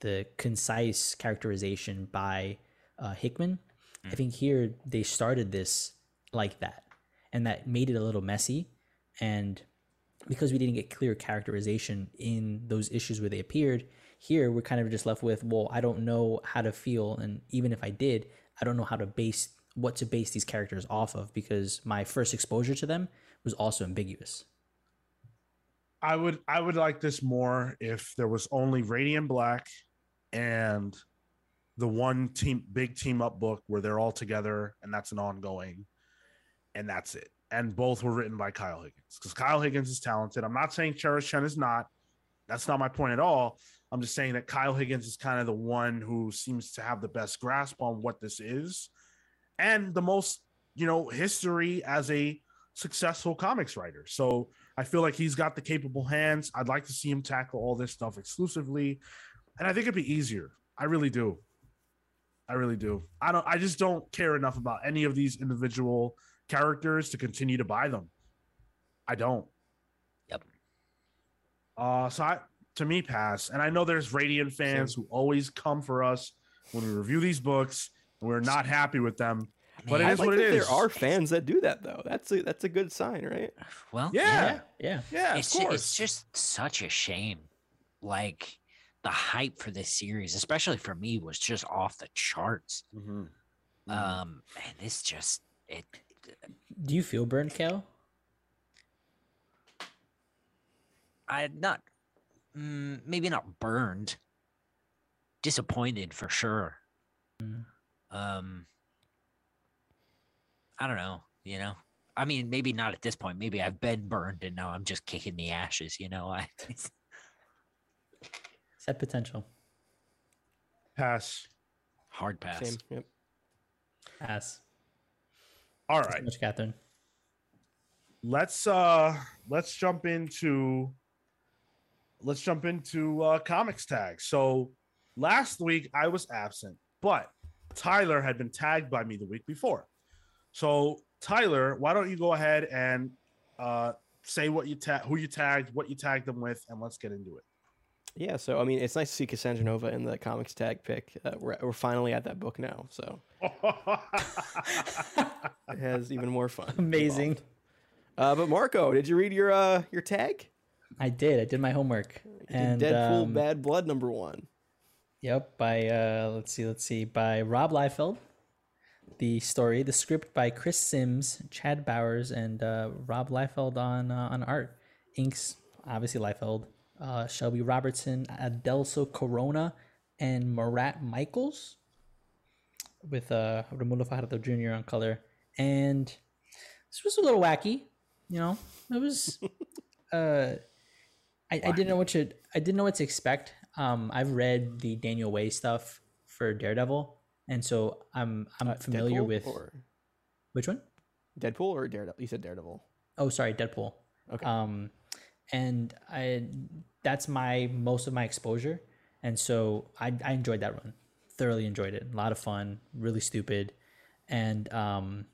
Speaker 4: the concise characterization by uh, Hickman. Mm-hmm. I think here they started this like that, and that made it a little messy. And because we didn't get clear characterization in those issues where they appeared, here we're kind of just left with, well, I don't know how to feel, and even if I did, I don't know how to base what to base these characters off of because my first exposure to them was also ambiguous.
Speaker 1: I would I would like this more if there was only Radiant Black and the one team big team up book where they're all together and that's an ongoing and that's it. And both were written by Kyle Higgins because Kyle Higgins is talented. I'm not saying Cherish Chen is not. That's not my point at all. I'm just saying that Kyle Higgins is kind of the one who seems to have the best grasp on what this is and the most, you know, history as a successful comics writer. So I feel like he's got the capable hands. I'd like to see him tackle all this stuff exclusively. And I think it'd be easier. I really do. I really do. I don't I just don't care enough about any of these individual characters to continue to buy them. I don't.
Speaker 3: Yep.
Speaker 1: Uh so I to me pass. And I know there's Radiant fans who always come for us when we review these books and we're not happy with them. But it
Speaker 3: Man,
Speaker 1: is
Speaker 2: like
Speaker 1: what it
Speaker 2: that
Speaker 1: is.
Speaker 2: There are fans that do that though. That's a that's a good sign, right?
Speaker 3: well
Speaker 1: Yeah.
Speaker 4: Yeah.
Speaker 1: Yeah,
Speaker 3: it's
Speaker 1: of
Speaker 3: ju-
Speaker 1: course.
Speaker 3: it's just such a shame. Like the hype for this series, especially for me, was just off the charts.
Speaker 1: Mhm.
Speaker 3: Um, and this just it.
Speaker 4: Do you feel burned, Cal?
Speaker 3: I not mm, maybe not burned, disappointed for sure. Um, I don't know. You know, I mean, maybe not at this point. Maybe I've been burned and now I'm just kicking the ashes. You know, I.
Speaker 4: Set potential.
Speaker 1: Pass.
Speaker 3: Hard pass.
Speaker 2: Same. Yep.
Speaker 4: Pass.
Speaker 1: All
Speaker 4: Thanks so
Speaker 1: right.
Speaker 4: much, Catherine.
Speaker 1: let's uh let's jump into let's jump into uh comics tag so last week i was absent but tyler had been tagged by me the week before so tyler why don't you go ahead and uh say what you tag who you tagged what you tagged them with and let's get into it
Speaker 2: Yeah, so I mean, it's nice to see Cassandra Nova in the comics tag pick. Uh, we're, we're finally at that book now, so it has even more fun.
Speaker 4: Amazing.
Speaker 2: Uh, but Marco, did you read your uh, your tag?
Speaker 4: I did. I did my homework. And
Speaker 2: Deadpool
Speaker 4: um,
Speaker 2: Bad Blood number one.
Speaker 4: Yep, by uh let's see, let's see, by Rob Liefeld. The story, the script by Chris Sims, Chad Bowers, and uh, Rob Liefeld on uh, on art. Inks, obviously Liefeld. Uh, Shelby Robertson, Adelso Corona, and Marat Mychaels, with uh, Romulo Fajardo Jr. on color. And this was a little wacky, you know. It was. uh, I, I didn't know what to I didn't know what to expect. Um, I've read the Daniel Way stuff for Daredevil, and so I'm I'm
Speaker 2: Uh,
Speaker 4: familiar
Speaker 2: Deadpool
Speaker 4: with
Speaker 2: or
Speaker 4: which one?
Speaker 2: Deadpool or Daredevil. You said Daredevil.
Speaker 4: Oh, sorry, Deadpool.
Speaker 2: Okay.
Speaker 4: Um, and I that's my most of my exposure, and so I I enjoyed that run. Thoroughly enjoyed it. A lot of fun. Really stupid, and um,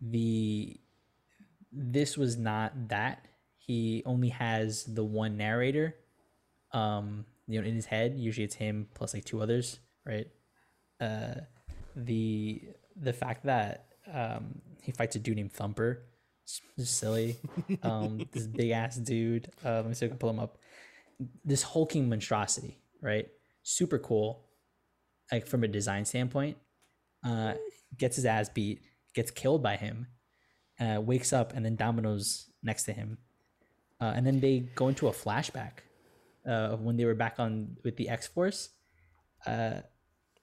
Speaker 4: the this was not that. He only has the one narrator, um, you know, in his head. Usually, it's him plus like two others, right? Uh, the the fact that um, he fights a dude named Thumper, just silly. Um, this big ass dude. Uh, let me see if I can pull him up. This hulking monstrosity, right? Super cool, like from a design standpoint. Uh, gets his ass beat, gets killed by him, uh, wakes up, and then Domino's next to him, uh, and then they go into a flashback uh, when they were back on with the X Force, uh,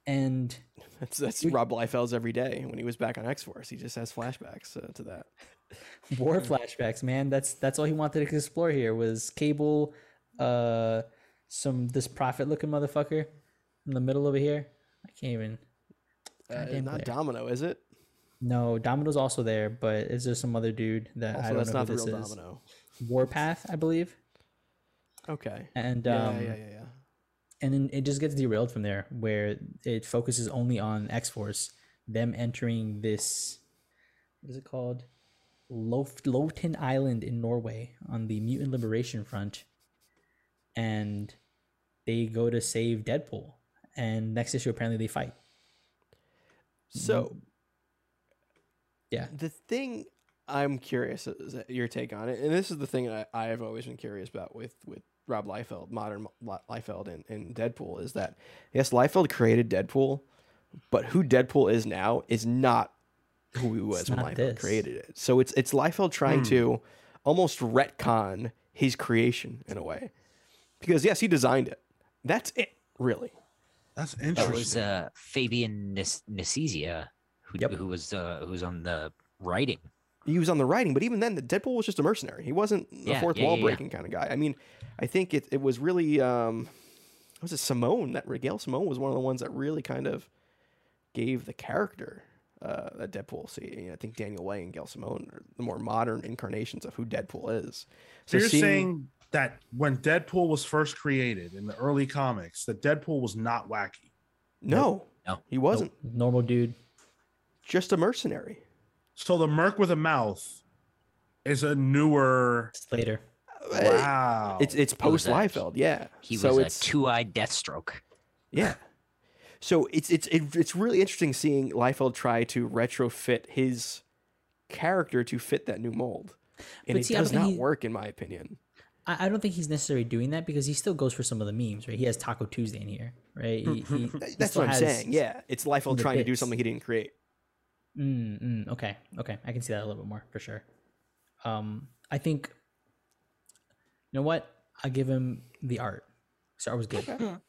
Speaker 4: and
Speaker 2: That's that's Rob Liefeld's every day when he was back on X Force. He just has flashbacks uh, to that.
Speaker 4: War flashbacks man that's that's all he wanted to explore here was cable uh some this prophet looking motherfucker in the middle over here i can't even
Speaker 2: Uh, not
Speaker 4: player.
Speaker 2: Domino, is it?
Speaker 4: no domino's also there but is there some other dude that i don't
Speaker 2: that's
Speaker 4: know
Speaker 2: not
Speaker 4: who
Speaker 2: the
Speaker 4: this
Speaker 2: real
Speaker 4: is
Speaker 2: Domino.
Speaker 4: warpath i believe
Speaker 2: Okay.
Speaker 4: and
Speaker 2: Yeah,
Speaker 4: um
Speaker 2: yeah, yeah, yeah.
Speaker 4: and then it just gets derailed from there where it focuses only on x-force them entering this what is it called Lof- Loten Island in Norway on the Mutant Liberation Front, and they go to save Deadpool. And next issue, apparently, they fight.
Speaker 2: So mm.
Speaker 4: Yeah,
Speaker 2: the thing I'm curious is your take on it, and this is the thing I, I have always been curious about with with Rob Liefeld, modern Li- Liefeld, and, and Deadpool is that yes, Liefeld created Deadpool, but who Deadpool is now is not who he was when Liefeld
Speaker 4: this.
Speaker 2: created it. So it's it's Liefeld trying to almost retcon his creation in a way, because yes, he designed it. That's it, really.
Speaker 5: That's
Speaker 3: It
Speaker 5: interesting.
Speaker 3: was uh, Fabian Nis- Nicieza who
Speaker 4: Yep.
Speaker 3: who was uh, who was on the writing.
Speaker 2: he was on the writing, but even then, the Deadpool was just a mercenary. He wasn't a
Speaker 3: Yeah,
Speaker 2: fourth
Speaker 3: yeah,
Speaker 2: wall
Speaker 3: yeah,
Speaker 2: breaking kind of guy. I mean, I think it, it was really um, was it Simone that Gail Simone was one of the ones that really kind of gave the character uh, that Deadpool. See, I think Daniel Way and Gail Simone are the more modern incarnations of who Deadpool is.
Speaker 5: So you're
Speaker 2: seeing-
Speaker 5: saying that when Deadpool was first created in the early comics, that Deadpool was not wacky.
Speaker 2: no,
Speaker 3: No.
Speaker 2: he wasn't
Speaker 4: normal dude.
Speaker 2: just a mercenary.
Speaker 5: So the Merc with a mouth is a newer.
Speaker 4: It's later.
Speaker 5: Wow.
Speaker 2: It's it's post
Speaker 3: that?
Speaker 2: Liefeld, yeah.
Speaker 3: He
Speaker 2: so
Speaker 3: was a two-eyed Deathstroke.
Speaker 2: Yeah. So it's it's it's really interesting seeing Liefeld try to retrofit his character to fit that new mold, and
Speaker 4: But
Speaker 2: it
Speaker 4: see, I
Speaker 2: does
Speaker 4: don't he-
Speaker 2: work in my opinion.
Speaker 4: I, I don't think he's necessarily doing that because he still goes for some of the memes, right? He has Taco Tuesday in here, right? He, he, he
Speaker 2: That's what I'm saying. Yeah, it's Liefeld
Speaker 4: the
Speaker 2: trying to do something he didn't create.
Speaker 4: Mm, mm, okay, okay, I can see that a little bit more for sure. Um, I think, you know what? I'll give him the art. So art was good.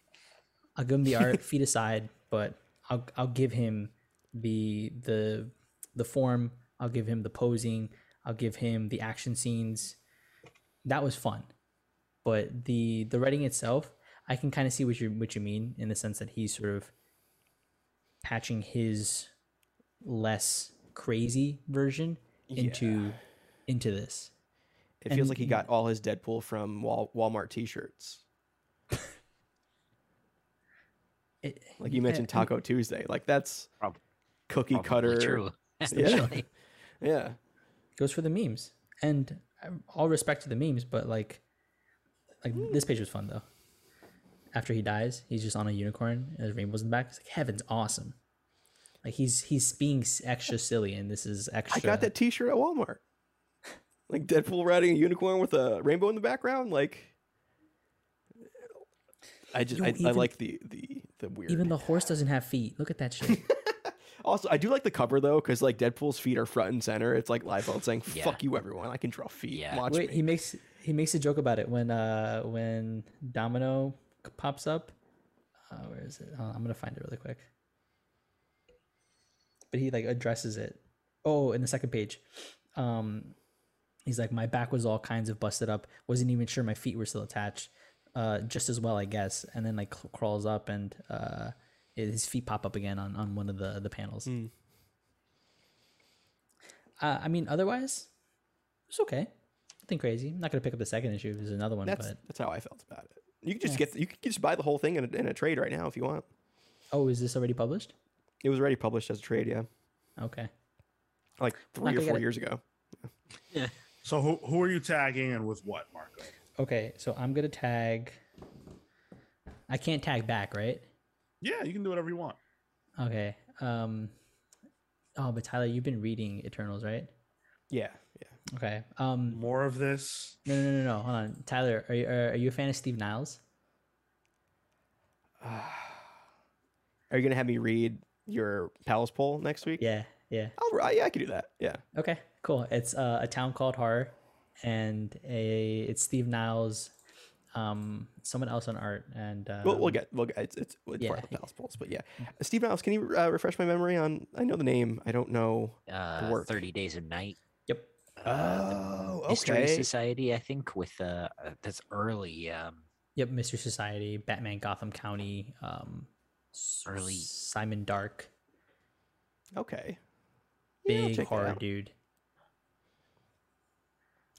Speaker 4: I'll give him the art, feet aside, but I'll I'll give him the the the form. I'll give him the posing. I'll give him the action scenes. That was fun, but the the writing itself, I can kind of see what you what you mean in the sense that he's sort of patching his less crazy version into into this.
Speaker 2: It feels like he got all his Deadpool from Wal- Walmart T-shirts.
Speaker 4: It,
Speaker 2: Like you mentioned, Taco Tuesday. Like that's
Speaker 3: Prob-
Speaker 2: cookie
Speaker 3: Probably
Speaker 2: cutter.
Speaker 3: True. Essentially.
Speaker 2: Yeah,
Speaker 4: goes for the memes, and all respect to the memes, but like, like hmm. this page was fun though. After he dies, he's just on a unicorn and there's rainbows in the back. It's like heaven's awesome. Like he's he's being extra silly, and this is extra I
Speaker 2: got that T-shirt at Walmart. Like Deadpool riding a unicorn with a rainbow in the background. Like, I just
Speaker 4: Yo,
Speaker 2: I, I like the the the weird.
Speaker 4: Even the horse doesn't have feet. Look at that shit.
Speaker 2: Also, I do like the cover though, because like Deadpool's feet are front and center. It's like Liefeld saying
Speaker 3: Yeah.
Speaker 2: "fuck you, everyone. I can draw feet.
Speaker 3: Yeah.
Speaker 2: Watch
Speaker 4: Wait,
Speaker 2: me."
Speaker 4: he makes he makes a joke about it when uh when Domino pops up. Uh, where is it? On, I'm gonna find it really quick. But he like addresses it. Oh, in the second page, um, he's like, my back was all kinds of busted up. Wasn't even sure my feet were still attached. Uh, just as well, I guess. And then like cl- crawls up and uh, his feet pop up again on, on one of the the panels.
Speaker 2: Hmm.
Speaker 4: Uh, I mean, otherwise, it's okay. Nothing crazy. I'm not gonna pick up the second issue. There's another one,
Speaker 2: That's
Speaker 4: but
Speaker 2: that's how I felt about it. You can just
Speaker 4: Yeah.
Speaker 2: get you can just buy the whole thing in a, in a trade right now if you want.
Speaker 4: oh, is this already published?
Speaker 2: It was already published as a trade, yeah,
Speaker 4: Okay.
Speaker 2: like three or four
Speaker 4: get it.
Speaker 2: years ago. Yeah.
Speaker 5: So who who are you tagging and with what, Marco?
Speaker 4: Okay, so I'm gonna tag. I can't tag back, right?
Speaker 5: Yeah, you can do whatever you want.
Speaker 4: Okay. Um. Oh, but Tyler, you've been reading Eternals, right?
Speaker 2: Yeah, yeah.
Speaker 4: Okay. Um.
Speaker 5: More of this.
Speaker 4: No, no, no, no. Hold on, Tyler. Are you are, are you a fan of Steve Niles?
Speaker 2: Are you gonna have me read your Pals Pull next week?
Speaker 4: Yeah. Yeah.
Speaker 2: I'll, yeah, I can do that. Yeah.
Speaker 4: Okay. Cool. It's uh, a town called Horror, and a it's Steve Niles, um, someone else on art, and um,
Speaker 2: We'll, we'll get we'll get it's it's, it's
Speaker 4: yeah,
Speaker 2: part of the Pals Pulls, but yeah. Steve Niles, can you uh, refresh my memory on? I know the name. I don't know the
Speaker 3: Uh,
Speaker 2: work.
Speaker 3: Thirty Days of Night.
Speaker 4: Yep.
Speaker 2: Oh,
Speaker 3: Mystery
Speaker 2: okay.
Speaker 3: Society, I think, with uh, uh that's early. Um,
Speaker 4: Yep. Mystery Society, Batman, Gotham County, um,
Speaker 3: Early-
Speaker 4: Simon Dark,
Speaker 2: Okay. Yeah,
Speaker 4: big
Speaker 2: check
Speaker 4: horror dude.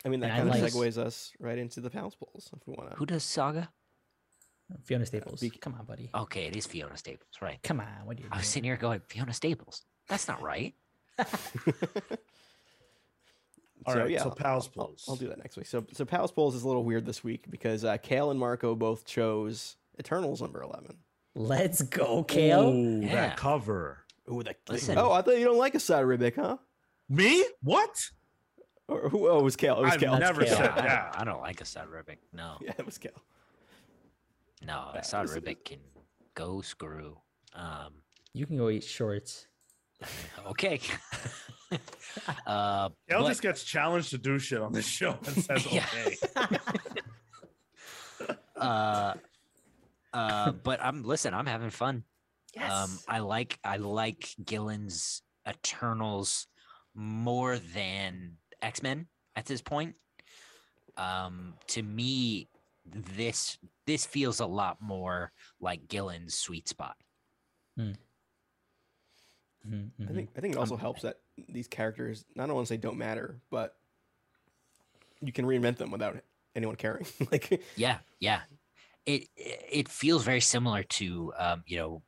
Speaker 2: I mean, that
Speaker 4: And I
Speaker 2: kind of
Speaker 4: like-
Speaker 2: segues us right into the Pals Pulls if we want to.
Speaker 3: who does Saga?
Speaker 4: Fiona Staples.
Speaker 2: be-
Speaker 4: Come on, buddy.
Speaker 3: Okay, it is Fiona Staples, right?
Speaker 4: Come on. What are you
Speaker 3: I was
Speaker 4: doing?
Speaker 3: sitting here going, Fiona Staples. That's not right.
Speaker 5: All
Speaker 2: So,
Speaker 5: right,
Speaker 2: yeah,
Speaker 5: so
Speaker 2: I'll-
Speaker 5: Pals
Speaker 2: I'll,
Speaker 5: polls.
Speaker 2: I'll do that next week. So, so Palace polls is a little weird this week because uh, Cale and Marco both chose Eternals number eleven.
Speaker 4: Let's go, Cale.
Speaker 5: Ooh,
Speaker 3: Yeah.
Speaker 5: that cover.
Speaker 2: Ooh, that.
Speaker 3: Listen.
Speaker 2: Oh, I thought you don't like Esad Ribic, huh?
Speaker 5: Me? What?
Speaker 2: Or who? Oh, it was Cale. It was
Speaker 5: I've
Speaker 2: Cale.
Speaker 5: never
Speaker 4: Cale.
Speaker 5: said
Speaker 3: I,
Speaker 5: that.
Speaker 3: don't, I don't like Esad Ribic. No,
Speaker 2: Yeah, it was Cale.
Speaker 3: no, Esad
Speaker 2: listen-
Speaker 3: Ribic can go screw. Um,
Speaker 4: You can go eat shorts.
Speaker 3: okay. uh,
Speaker 5: Cale
Speaker 3: but-
Speaker 5: just gets challenged to do shit on this show and says, okay.
Speaker 3: uh, uh, but I'm listen. I'm having fun.
Speaker 4: Yes.
Speaker 3: Um, I like I like Gillen's Eternals more than X Men at this point. Um, to me, this this feels a lot more like Gillen's sweet spot.
Speaker 4: Mhm,
Speaker 2: I
Speaker 4: mhm.
Speaker 2: think I think it also helps that these characters I don't only say don't matter, but you can reinvent them without anyone caring. like
Speaker 3: Yeah, yeah. It it feels very similar to um, you know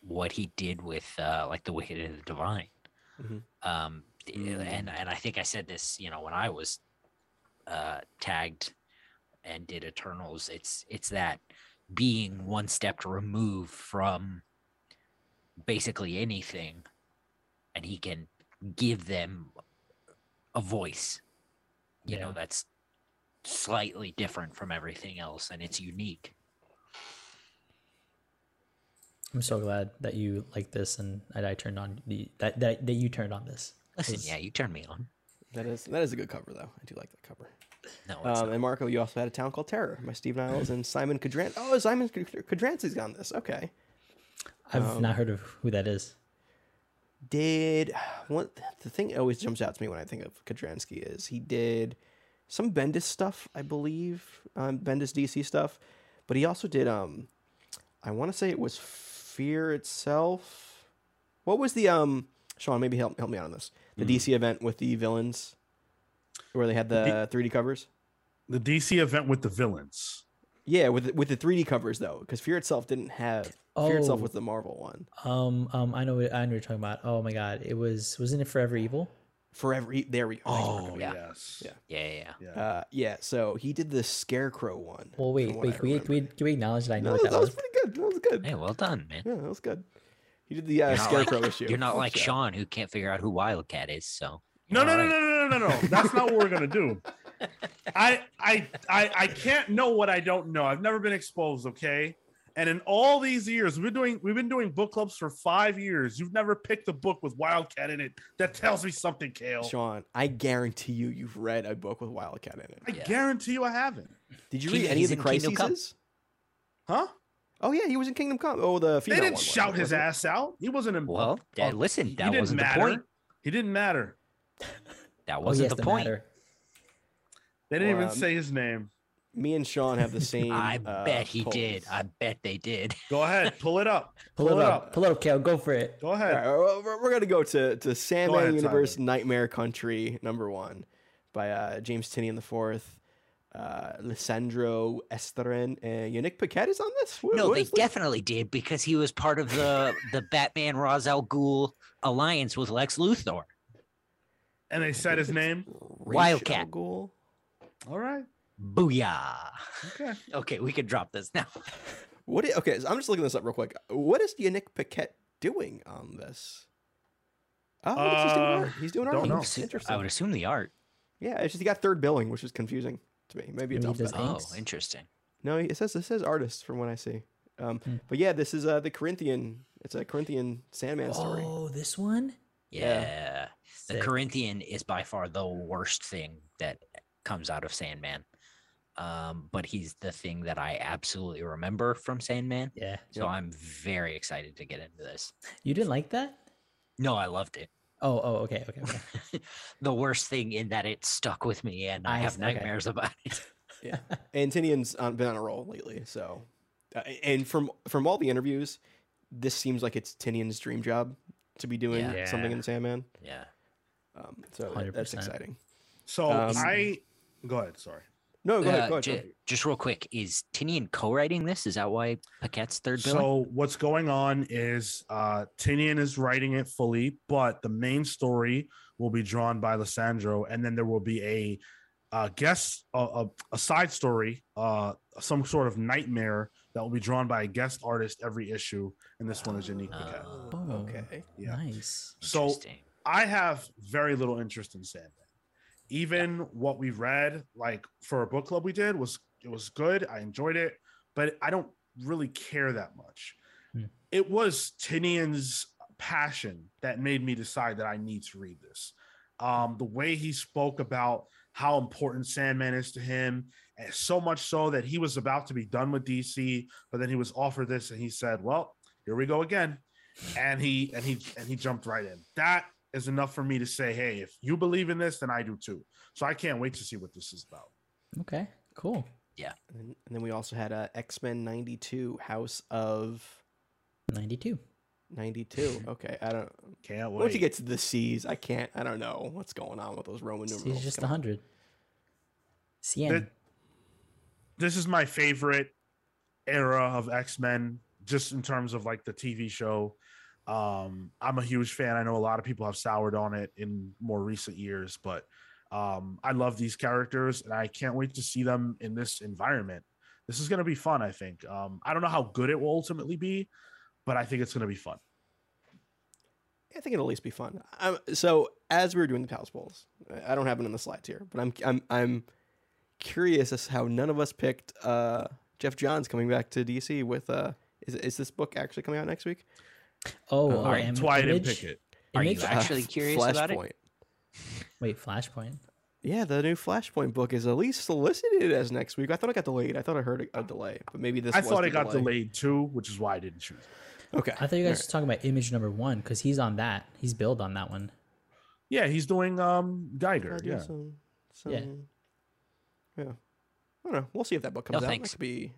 Speaker 3: what he did with uh, like the Wicked and the Divine.
Speaker 2: Mhm.
Speaker 3: Um, and and I think I said this you know when I was uh, tagged and did Eternals. It's it's that being one step removed from basically anything, and he can give them a voice. You know that's slightly different from everything else, and it's unique.
Speaker 4: I'm so glad that you like this and that I turned on the that that, that you turned on this.
Speaker 3: Listen, yeah, you turned me on.
Speaker 2: that is that is a good cover though. I do like that cover.
Speaker 3: No,
Speaker 2: Um, and Marco, you also had a town called Terror by Steve Niles and Simon Cadran. Oh, Simon Kudranski's on this. Okay.
Speaker 4: I've
Speaker 2: Um,
Speaker 4: not heard of who that is.
Speaker 2: Did one the thing that always jumps out to me when I think of Kudranski is he did some Bendis stuff, I believe, um, Bendis DC stuff, but he also did um, I want to say it was Fear itself. What was the um, Sean? Maybe help help me out on this. The DC event with the villains, where they had the 3D covers.
Speaker 5: The DC event with the villains.
Speaker 2: Yeah, with the- with the 3D covers though, because Fear itself didn't have Fear itself
Speaker 4: Oh.
Speaker 2: was the Marvel one.
Speaker 4: Um um I know what- I know what you're talking about. Oh my god, it was wasn't it Forever Evil?
Speaker 2: Forever, E- there we go.
Speaker 5: Oh,
Speaker 3: yeah.
Speaker 5: yes.
Speaker 2: Yeah.
Speaker 3: yeah, yeah, yeah.
Speaker 5: Yeah.
Speaker 2: Uh, yeah, so he did the Scarecrow one.
Speaker 4: Well, wait,
Speaker 2: from what
Speaker 4: wait,
Speaker 2: I
Speaker 4: can we, can we, can we acknowledge that I know
Speaker 2: No,
Speaker 4: what
Speaker 2: that,
Speaker 4: that
Speaker 2: was
Speaker 4: was?
Speaker 2: pretty good. That was good.
Speaker 3: Hey, well done, man.
Speaker 2: Yeah, that was good. He did the uh,
Speaker 3: You're not
Speaker 2: Scarecrow
Speaker 3: like,
Speaker 2: issue.
Speaker 3: You're not like
Speaker 2: yeah.
Speaker 3: Sean, who can't figure out who Wildcat is. So
Speaker 5: No, no, no,
Speaker 3: right.
Speaker 5: no, no, no, no, no. That's not what we're gonna do. I, I, I, I can't know what I don't know. I've never been exposed. Okay. And in all these years, we've been doing we've been doing book clubs for five years. You've never picked a book with Wildcat in it. That tells me something, Cale.
Speaker 2: Sean, I guarantee you, you've read a book with Wildcat in it.
Speaker 5: I
Speaker 3: Yeah.
Speaker 5: guarantee you I haven't.
Speaker 2: Did you
Speaker 3: King-
Speaker 2: read any of the
Speaker 3: in
Speaker 2: crises?
Speaker 5: Huh?
Speaker 2: Oh yeah, he was in Kingdom Come. Oh, the
Speaker 5: They didn't
Speaker 2: one,
Speaker 5: shout
Speaker 2: wasn't
Speaker 5: his ass out. He wasn't in.
Speaker 3: Well, Dad, listen, that
Speaker 5: didn't
Speaker 3: wasn't the
Speaker 5: matter.
Speaker 3: point.
Speaker 5: He didn't matter.
Speaker 3: that
Speaker 4: Oh
Speaker 3: wasn't
Speaker 4: yes,
Speaker 3: the
Speaker 4: the
Speaker 3: point.
Speaker 4: matter.
Speaker 5: They didn't
Speaker 2: Well,
Speaker 5: even
Speaker 2: um,
Speaker 5: say his name.
Speaker 2: Me and Sean have the same.
Speaker 3: I
Speaker 2: uh,
Speaker 3: bet he
Speaker 2: polls.
Speaker 3: did. I bet they did.
Speaker 1: Go ahead, pull it up.
Speaker 4: Pull, it up. Pull it up, Cale. Go for it.
Speaker 1: Go ahead.
Speaker 2: right, we're, we're gonna go to to Sandman
Speaker 1: ahead,
Speaker 2: Universe
Speaker 1: Tyler.
Speaker 2: Nightmare Country number one by uh, James Tynion the fourth, uh, Lisandro Estherren, and Yanick Paquette is on this. What-
Speaker 3: No,
Speaker 2: what
Speaker 3: they
Speaker 2: this?
Speaker 3: definitely did because he was part of the the Batman Ra's al Ghul alliance with Lex Luthor.
Speaker 1: And they said his name.
Speaker 3: Wildcat.
Speaker 1: All right.
Speaker 3: Booyah.
Speaker 1: Okay.
Speaker 3: Okay, we can drop this now.
Speaker 2: What? okay, so I'm just looking this up real quick. What is Yanick Paquette doing on this? Oh, I guess he's doing
Speaker 1: Uh,
Speaker 2: art. He's doing art.
Speaker 1: don't
Speaker 2: on
Speaker 1: know.
Speaker 2: Interesting.
Speaker 3: I would assume the art.
Speaker 2: Yeah, it's just he got third billing, which is confusing to me. Maybe it's
Speaker 4: Maybe he does
Speaker 2: alphabetical.
Speaker 3: Oh, interesting.
Speaker 2: No, it says it says artist from what I see. Um,
Speaker 4: Hmm.
Speaker 2: But yeah, this is uh, the Corinthian. It's a Corinthian Sandman story.
Speaker 4: Oh, this one?
Speaker 3: Yeah. The Corinthian is by far the worst thing that comes out of Sandman. Um, but he's the thing that I absolutely remember from Sandman.
Speaker 4: Yeah.
Speaker 3: So
Speaker 2: Yep.
Speaker 3: I'm very excited to get into this.
Speaker 4: You didn't like that?
Speaker 3: No, I loved it.
Speaker 4: Oh, oh, okay, okay, okay.
Speaker 3: the worst thing in that it stuck with me and I,
Speaker 4: I
Speaker 3: have
Speaker 4: see, okay.
Speaker 3: nightmares about it.
Speaker 2: Yeah, and Tynion's been on a roll lately. So, uh, and from from all the interviews, this seems like it's Tynion's dream job to be doing
Speaker 3: Yeah.
Speaker 2: something in Sandman.
Speaker 3: yeah.
Speaker 2: Um, so that's
Speaker 4: 100%.
Speaker 2: exciting.
Speaker 1: So
Speaker 2: Um,
Speaker 1: I go ahead. Sorry.
Speaker 2: No, go
Speaker 3: Uh,
Speaker 2: ahead. Go ahead.
Speaker 3: ju-
Speaker 2: go
Speaker 3: just real quick, is Tynion co-writing this? Is that why Paquette's third bill?
Speaker 1: So what's going on is uh Tynion is writing it fully, but the main story will be drawn by Lisandro, and then there will be a uh, guest, a, a, a side story, uh, some sort of nightmare that will be drawn by a guest artist every issue, and this one is Yanick Paquette.
Speaker 3: Oh,
Speaker 4: Oh,
Speaker 2: Okay.
Speaker 1: Yeah.
Speaker 4: Nice.
Speaker 1: So. I have very little interest in Sandman. Even what we read, like for a book club we did, was it was good. I enjoyed it, but I don't really care that much.
Speaker 4: Hmm.
Speaker 1: It was Tynion's passion that made me decide that I need to read this. Um, the way he spoke about how important Sandman is to him, and so much so that he was about to be done with DC, but then he was offered this, and he said, "Well, here we go again," and he and he and he jumped right in. That is enough for me to say, "Hey, if you believe in this, then I do too." So I can't wait to see what this is about.
Speaker 4: Okay, cool.
Speaker 2: Yeah. then, and then we also had uh, X Men '92, House of
Speaker 4: 92.
Speaker 2: '92. Okay, I don't.
Speaker 1: Can't wait.
Speaker 2: Once you get to the C's, I can't. I don't know what's going on with those Roman numerals.
Speaker 4: He's just
Speaker 2: Come on.
Speaker 4: 100. Cien.
Speaker 1: That- this is my favorite era of X-Men just in terms of like the TV show. Um, I'm a huge fan. I know a lot of people have soured on it in more recent years, but um, I love these characters and I can't wait to see them in this environment. This is going to be fun, I think. Um, I don't know how good it will ultimately be, but I think it's going to be fun.
Speaker 2: I think it'll at least be fun. Um, so as we were doing the Pals Pulls, I don't have it on the slides here, but I'm I'm I'm curious as how none of us picked uh, Geoff Johns coming back to DC with uh is is this book actually coming out next week?
Speaker 4: Oh,
Speaker 2: uh,
Speaker 1: Alright,
Speaker 4: Im-
Speaker 1: that's why I didn't pick it.
Speaker 3: Are you
Speaker 4: Image?
Speaker 3: actually curious about it?
Speaker 2: Flashpoint.
Speaker 4: Wait, Flashpoint.
Speaker 2: Yeah, the new Flashpoint book is at least solicited as next week. I thought it got delayed. I thought I heard a, a delay, but maybe this.
Speaker 1: I
Speaker 2: was
Speaker 1: thought
Speaker 2: the
Speaker 1: it got delayed too, which is why I didn't choose it.
Speaker 2: Okay,
Speaker 4: I thought you guys
Speaker 2: All
Speaker 4: were talking about Image number one because he's on that. He's billed on that one.
Speaker 1: Yeah, he's doing um Geiger.
Speaker 2: do
Speaker 1: Yeah.
Speaker 2: some- some-
Speaker 4: Yeah.
Speaker 2: yeah. I don't know. We'll see if that book comes
Speaker 3: No,
Speaker 2: out.
Speaker 3: thanks.
Speaker 2: That could be.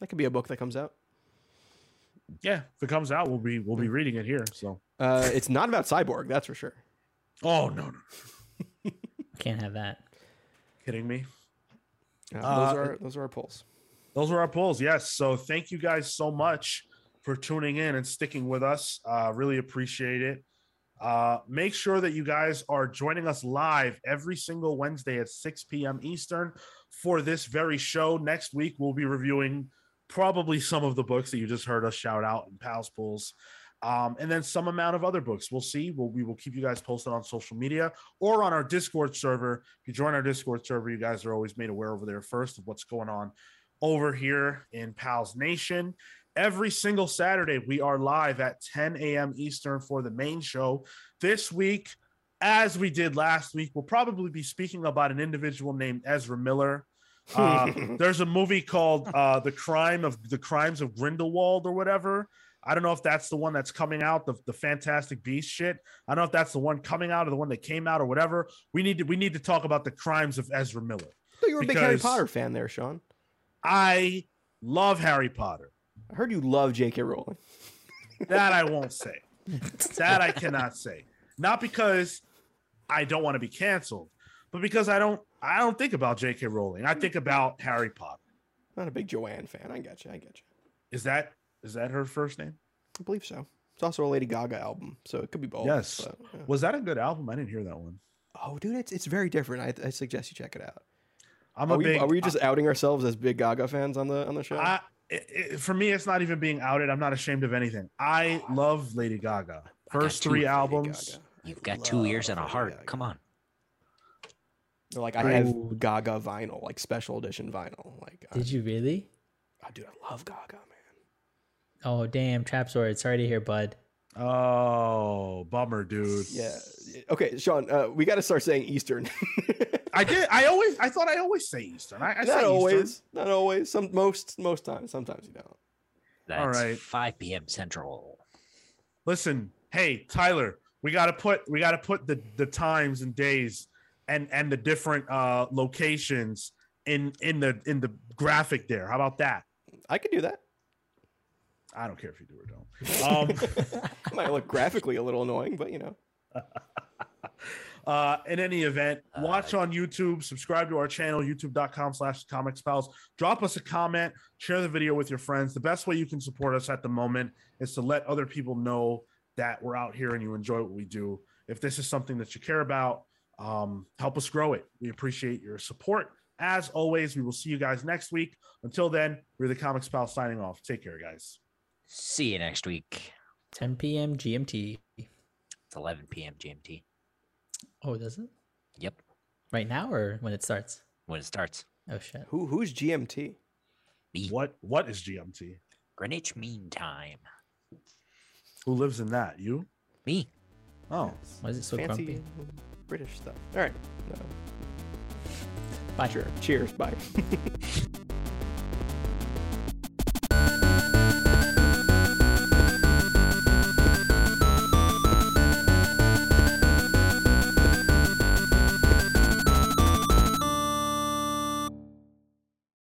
Speaker 2: That could be a book that comes out.
Speaker 1: Yeah, if it comes out, we'll be we'll be reading it here. So,
Speaker 2: Uh, it's not about Cyborg, that's for sure.
Speaker 1: oh no, no,
Speaker 4: Can't have that.
Speaker 1: kidding me.
Speaker 2: Uh, those are those are our polls.
Speaker 1: Those are our polls. Yes. So thank you guys so much for tuning in and sticking with us. Uh, really appreciate it. Uh, make sure that you guys are joining us live every single Wednesday at 6 p.m. Eastern for this very show. Next week, we'll be reviewing probably some of the books that you just heard us shout out in Pals Pulls. Um, and then some amount of other books. We'll see. We'll, we will keep you guys posted on social media or on our Discord server. If you join our Discord server, you guys are always made aware over there first of what's going on over here in Pals Nation. Every single Saturday, we are live at 10 a.m. Eastern for the main show. This week, as we did last week, we'll probably be speaking about an individual named Ezra Miller. Uh, there's a movie called uh, "The Crime of the Crimes of Grindelwald" or whatever. I don't know if that's the one that's coming out, the, the Fantastic Beast shit. I don't know if that's the one coming out or the one that came out or whatever. We need to we need to talk about the crimes of Ezra Miller.
Speaker 2: So you were a big Harry Potter fan there, Sean.
Speaker 1: I love Harry Potter.
Speaker 2: I heard you love J.K. Rowling.
Speaker 1: That I won't say. that I cannot say. Not because I don't want to be canceled, but because I don't I don't think about J.K. Rowling. I think about Harry Potter.
Speaker 2: Not a big Joanne fan. I get you. I get you.
Speaker 1: Is that is that her first name?
Speaker 2: I believe so. It's also a Lady Gaga album, so it could be both.
Speaker 1: yes.
Speaker 2: but, yeah.
Speaker 1: Was that a good album? I didn't hear that one.
Speaker 2: Oh, dude, it's it's very different. I, I suggest you check it out.
Speaker 1: I'm
Speaker 2: Are
Speaker 1: a
Speaker 2: we,
Speaker 1: big
Speaker 2: are we just outing ourselves as big Gaga fans on the on the show?
Speaker 1: I, it, it- for me, it's not even being outed. I'm not ashamed of anything. I love Lady Gaga. First three albums.
Speaker 3: You've got two ears and a heart. Come on.
Speaker 2: They're like I
Speaker 4: Ooh.
Speaker 2: have Gaga vinyl, like special edition vinyl. Like, I,
Speaker 4: Did you really?
Speaker 2: oh, dude, I love Gaga, man.
Speaker 4: Oh damn, Trap Sword. Sorry to hear, bud.
Speaker 1: Oh, bummer, dude.
Speaker 2: Yeah. Okay, Sean, uh, we got to start saying Eastern.
Speaker 1: I did. I always. I thought I always say Eastern. I, I say
Speaker 2: not
Speaker 1: Eastern.
Speaker 2: always. Not always. Some most most times. Sometimes you don't.
Speaker 3: That's
Speaker 1: right.
Speaker 3: 5 p.m. Central.
Speaker 1: Listen, hey Tyler, we got to put we got to put the the times and days and and the different uh locations in in the in the graphic there. How about that?
Speaker 2: I could do that.
Speaker 1: I don't care if you do or don't. Um,
Speaker 2: It might look graphically a little annoying, but you know.
Speaker 1: uh, in any event, watch on YouTube, subscribe to our channel, youtube.com slash comics pals. Drop us a comment, share the video with your friends. The best way you can support us at the moment is to let other people know that we're out here and you enjoy what we do. If this is something that you care about, um, help us grow it. We appreciate your support. As always, we will see you guys next week. Until then, we're the Comics Pals signing off. Take care, guys.
Speaker 3: See you next week.
Speaker 4: 10 p.m. GMT.
Speaker 3: It's 11 p.m. GMT.
Speaker 4: Oh, does it?
Speaker 3: Yep.
Speaker 4: Right now or when it starts?
Speaker 3: When it starts.
Speaker 4: Oh shit.
Speaker 2: Who who's GMT?
Speaker 3: Me.
Speaker 1: What What is GMT?
Speaker 3: Greenwich Mean Time.
Speaker 1: Who lives in that? You?
Speaker 3: Me.
Speaker 1: Oh.
Speaker 4: Why is it so
Speaker 2: Fancy
Speaker 4: grumpy?
Speaker 2: British stuff. All right. No.
Speaker 4: Bye.
Speaker 2: Sure. Cheers. Bye.